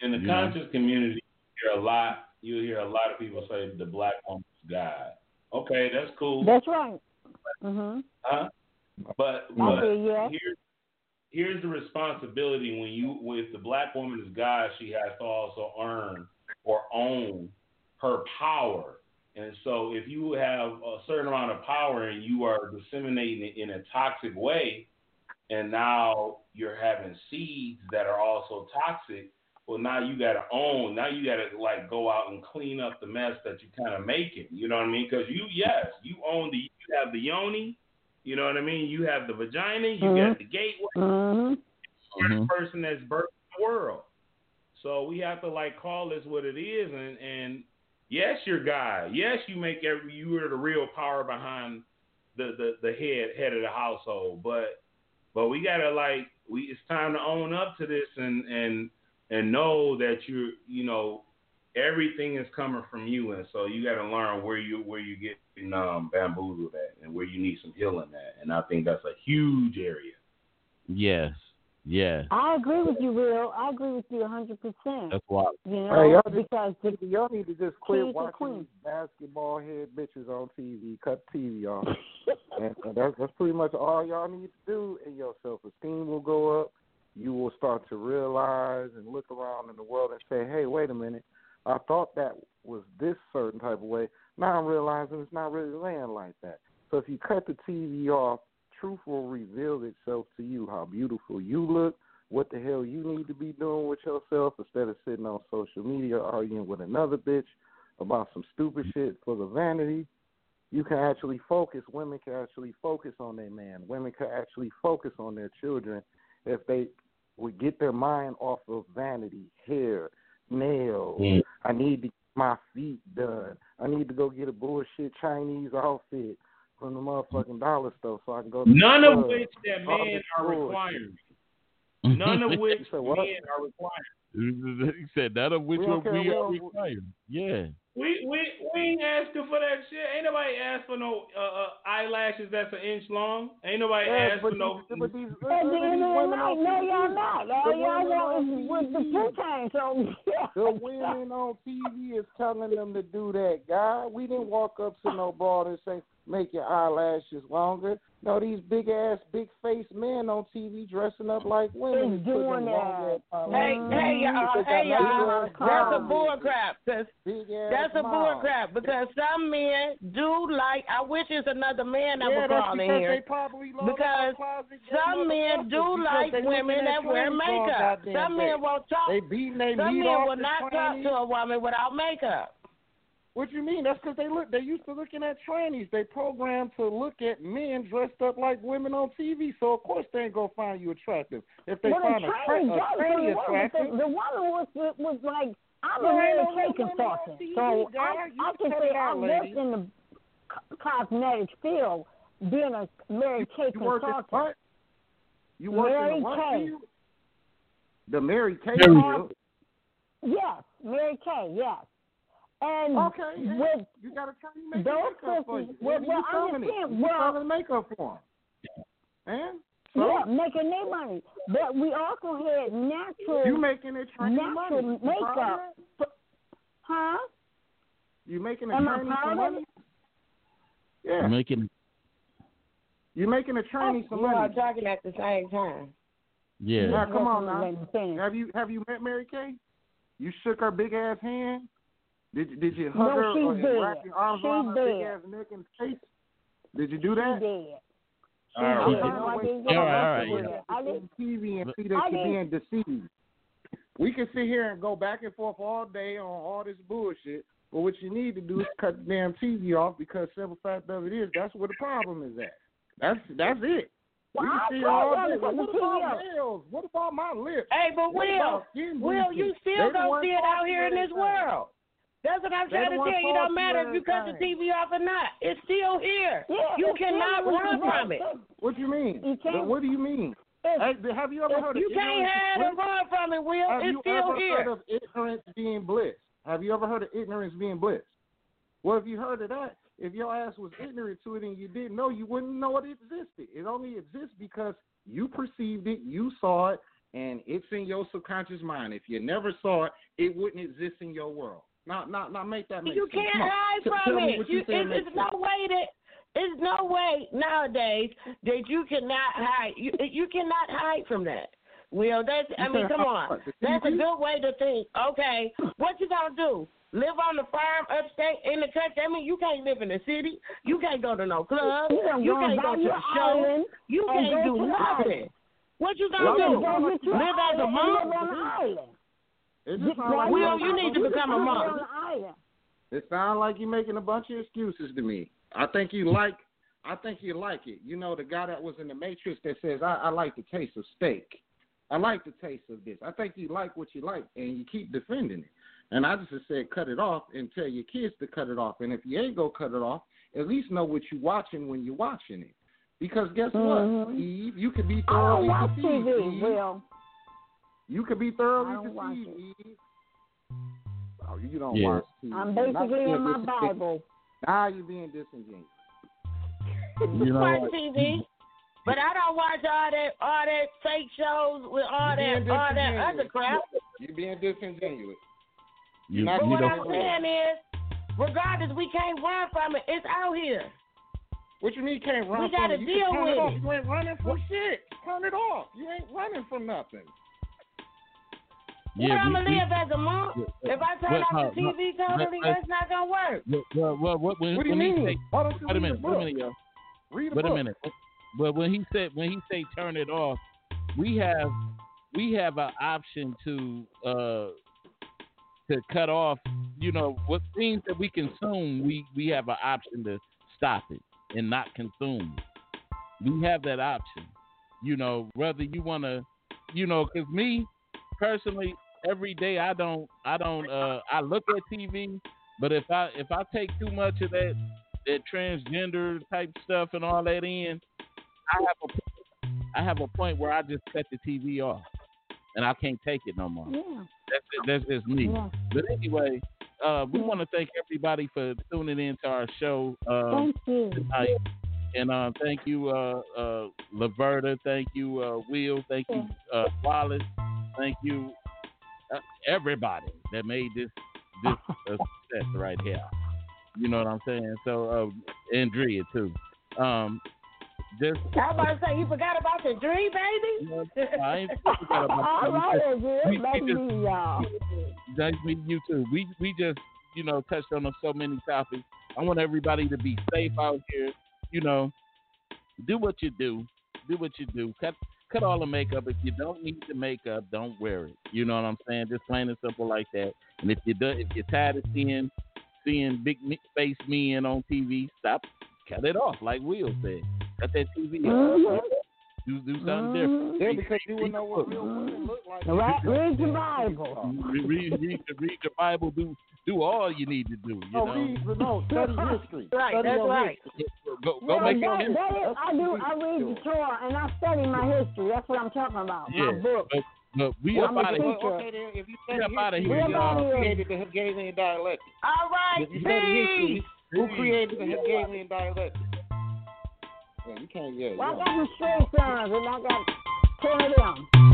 in the You know? conscious community, you hear a lot. You hear a lot of people say the black woman's God. Okay, that's cool. That's right. Mhm. Huh? But but you. here's here's the responsibility when you if the black woman is God, she has to also earn or own her power. And so if you have a certain amount of power and you are disseminating it in a toxic way, and now you're having seeds that are also toxic, well now you gotta own, now you gotta like go out and clean up the mess that you kind of making. You know what I mean? Because you yes, you own the you have the yoni, you know what I mean? You have the vagina, you Mhm. got the gateway, Mhm. you're Mhm. the person that's birthed the world. So we have to like call this what it is, and and yes, you're God. Yes, you make every you are the real power behind the the the head head of the household. But but we gotta like we it's time to own up to this and and and know that you're you know everything is coming from you, and so you got to learn where you where you get um, bamboozled at and where you need some healing at. And I think that's a huge area. Yes, yes, I agree with you, Will. I agree with you a hundred percent. that's why. You know, Hey, y'all because Y'all need to just quit watching queens. these basketball head bitches on TV. Cut TV off. and, and that's that's pretty much all y'all need to do, and your self esteem will go up. You will start to realize and look around in the world and say, "Hey, wait a minute. I thought that was this certain type of way. Now I'm realizing it's not really laying like that." So if you cut the TV off, truth will reveal itself to you. How beautiful you look. What the hell you need to be doing with yourself instead of sitting on social media arguing with another bitch about some stupid shit for the vanity you can actually focus. Women can actually focus on their man. Women can actually focus on their children if they would get their mind off of vanity, hair, nails. Mm. I need to get my feet done. I need to go get a bullshit Chinese outfit from the motherfucking dollar store so I can go. To None of club. which that men are bullshit. required. None of which said men are required. he said none of which We we, don't care, we we are required. Yeah. We we we ain't asking for that shit. Ain't nobody asked for no uh, uh, eyelashes that's an inch long. Ain't nobody Yeah, asked for no. these, but these, At look the at end these women night, on no, y'all not. The All y'all women on want is with the TV. two times. So. The women on TV is telling them to do that, guy. We didn't walk up to no broad and say, make your eyelashes longer. No, these big ass, big face men on TV dressing up like women. Is and doing that. Hey, hey, y'all, hey, y'all. That's a mouths. bull crap. Cause that's a bull crap because some men do like. I wish it's another man that Yeah, would that's call in here. probably Because their closet, get Some men do like women that wear makeup. Some men won't talk. They beating they Some men will not talk to a woman without makeup. What you mean? That's because they look. They used to looking at trannies. They programmed to look at men dressed up like women on TV. So of course they ain't gonna find you attractive. If they Well, find the a, tra- tranny a got it tranny the woman, attractive, the, the woman was was like, I'm There a ain't Mary no Kay consultant, so guy. I, I can say I worked lady. in the cosmetic field, being a Mary Kay you work in consultant. what? You work Mary in the what Kay. field? The Mary Kay Mary- Yes, Mary Kay. Yes, and Okay, yeah. with You got a tranny making those makeup for you. sisters, well, you well, I'm selling just it. saying, You well, makeup for them. Man, so yeah, making their money, but we also had natural, you making a tranny natural money. You proud makeup. that? huh? You making a Am I tranny some of money? it? Yeah. Making You making a tranny some money. You are talking at the same time. yeah. Now, come on now. Have you have you met Mary Kay? You shook her big ass hand. Did did you hug No, her she's or dead. wrap your arms She's around her big ass neck and face? Did you do that? dead. All right. She dead. No, I didn't Yeah, get all right, her all right, yeah. I didn't. TV and see I that you're being deceived. We can sit here and go back and forth all day on all this bullshit, but what you need to do is cut the damn TV off because simple fact of it is that's where the problem is at. That's that's it. Well, we can I sit here told all y'all day. What about off. nails? What about my lips? Hey, but What Will, Will, you still the don't ones see it out here in this talking world. That's what I'm They trying to tell you. It don't matter if you cut the. TV off or not. It's still here. Yeah, You cannot still run in from it. What do you mean? You can't- What do you mean? Hey, have you ever heard of You can't ignorance hide is run from it, Will. Have It's you still ever here. heard of ignorance being bliss? Have you ever heard of ignorance being bliss? Well, if you heard of that, if your ass was ignorant to it and you didn't know, you wouldn't know it existed. It only exists because you perceived it, you saw it, and it's in your subconscious mind. If you never saw it, it wouldn't exist in your world. Now, now, now, make that make You sense. can't Come hide T- from tell it. what You, you saying it's, makes no sense. way that there's no way nowadays that you cannot hide. You you cannot hide from that. Will that's I mean, come on. That's a good way to think. Okay, what you gonna do? Live on the farm upstate in the country? I mean, you can't live in the city. You can't go to no club. You gonna You can't buy go to your a show. island You can't do nothing. What you You gonna can do? go get Live as a island and monk? It just sound like Will, you you're- need to become a can live monk. on an island. It sounds like you're making a bunch of excuses to me. I think you like, I think you like it. You know, the guy that was in the Matrix that says, I, I like the taste of steak. I like the taste of this. I think you like what you like, and you keep defending it. And I just said, cut it off and tell your kids to cut it off. And if you ain't gonna cut it off, at least know what you're watching when you're watching it. Because guess Mhm. what, Eve? You could be I don't watch deceived. TV, Eve. Will. You could be I thoroughly don't watch deceived, it. Eve. Oh, you don't Yeah. watch TV. I'm basically in my Bible. Now you're being disingenuous. You know watch TV, but I don't watch all that all that fake shows with all you're that being all that disingenuous. other crap. You're being disingenuous. You, But you what I'm saying is, regardless, we can't run from it. It's out here. What you mean you can't run We from gotta it? You deal can turn with it off. it. You ain't running from shit. Turn it off. You ain't running from nothing. Yeah, Where I'm gonna live as a monk? yeah, If I turn Well, off the TV no, totally, let- that's not gonna work. Well, well, well, what, when, What do you mean? say, Why don't you wait a minute, wait a minute, yo. Read a Wait book. a minute. But when he said when he say turn it off, we have we have an option to uh to cut off. You know what things that we consume, we we have an option to stop it and not consume. We have that option. You know, whether you want to, you know, because me personally, every day I don't I don't uh I look at TV, but if I if I take too much of that that transgender type stuff and all that in, I have a I have a point where I just cut the TV off, and I can't take it no more. Yeah. That's that's just me. Yeah. But anyway, uh, we want to thank everybody for tuning in to our show um, Thank you. tonight, and uh, thank you, uh, uh, Laverta. Thank you, uh, Will. Thank you, uh, Wallace. Thank you, uh, everybody that made this this a success right here. You know what I'm saying? So uh, Andrea too. Um, just I was about to say, you forgot about the dream, baby? I ain't forgot about All that. We Andrea. we Nice just- meeting y'all. Nice meeting you too. We we just you know touched on so many topics. I want everybody to be safe out here. You know, do what you do. Do what you do. Cut cut all the makeup. If you don't need the makeup, don't wear it. You know what I'm saying? Just plain and simple like that. And if you do, if you're tired of seeing seeing big face men on TV, stop. Cut it off, like Will said. Cut that TV off. Mm-hmm. Do do something different. Mm-hmm. Yeah, because you wouldn't know what real women look like. Right, read your Bible. Read, read, read, read your Bible. Do do all you need to do. You No, know. read, no, study history. Right, study that's right. history. Go go Yeah, make that, it. that is, I do. I read the Torah and I study my history. That's what I'm talking about. Yeah, My book. but, but we Well, up I'm out of here. okay, then, if you We study up outta history, here. who We up created the Hegelian dialectic? All right, If you study history, peace. who created the Hegelian dialectic? Yeah, you can't. Yeah, Well, I got some straight sons and I got ten of them.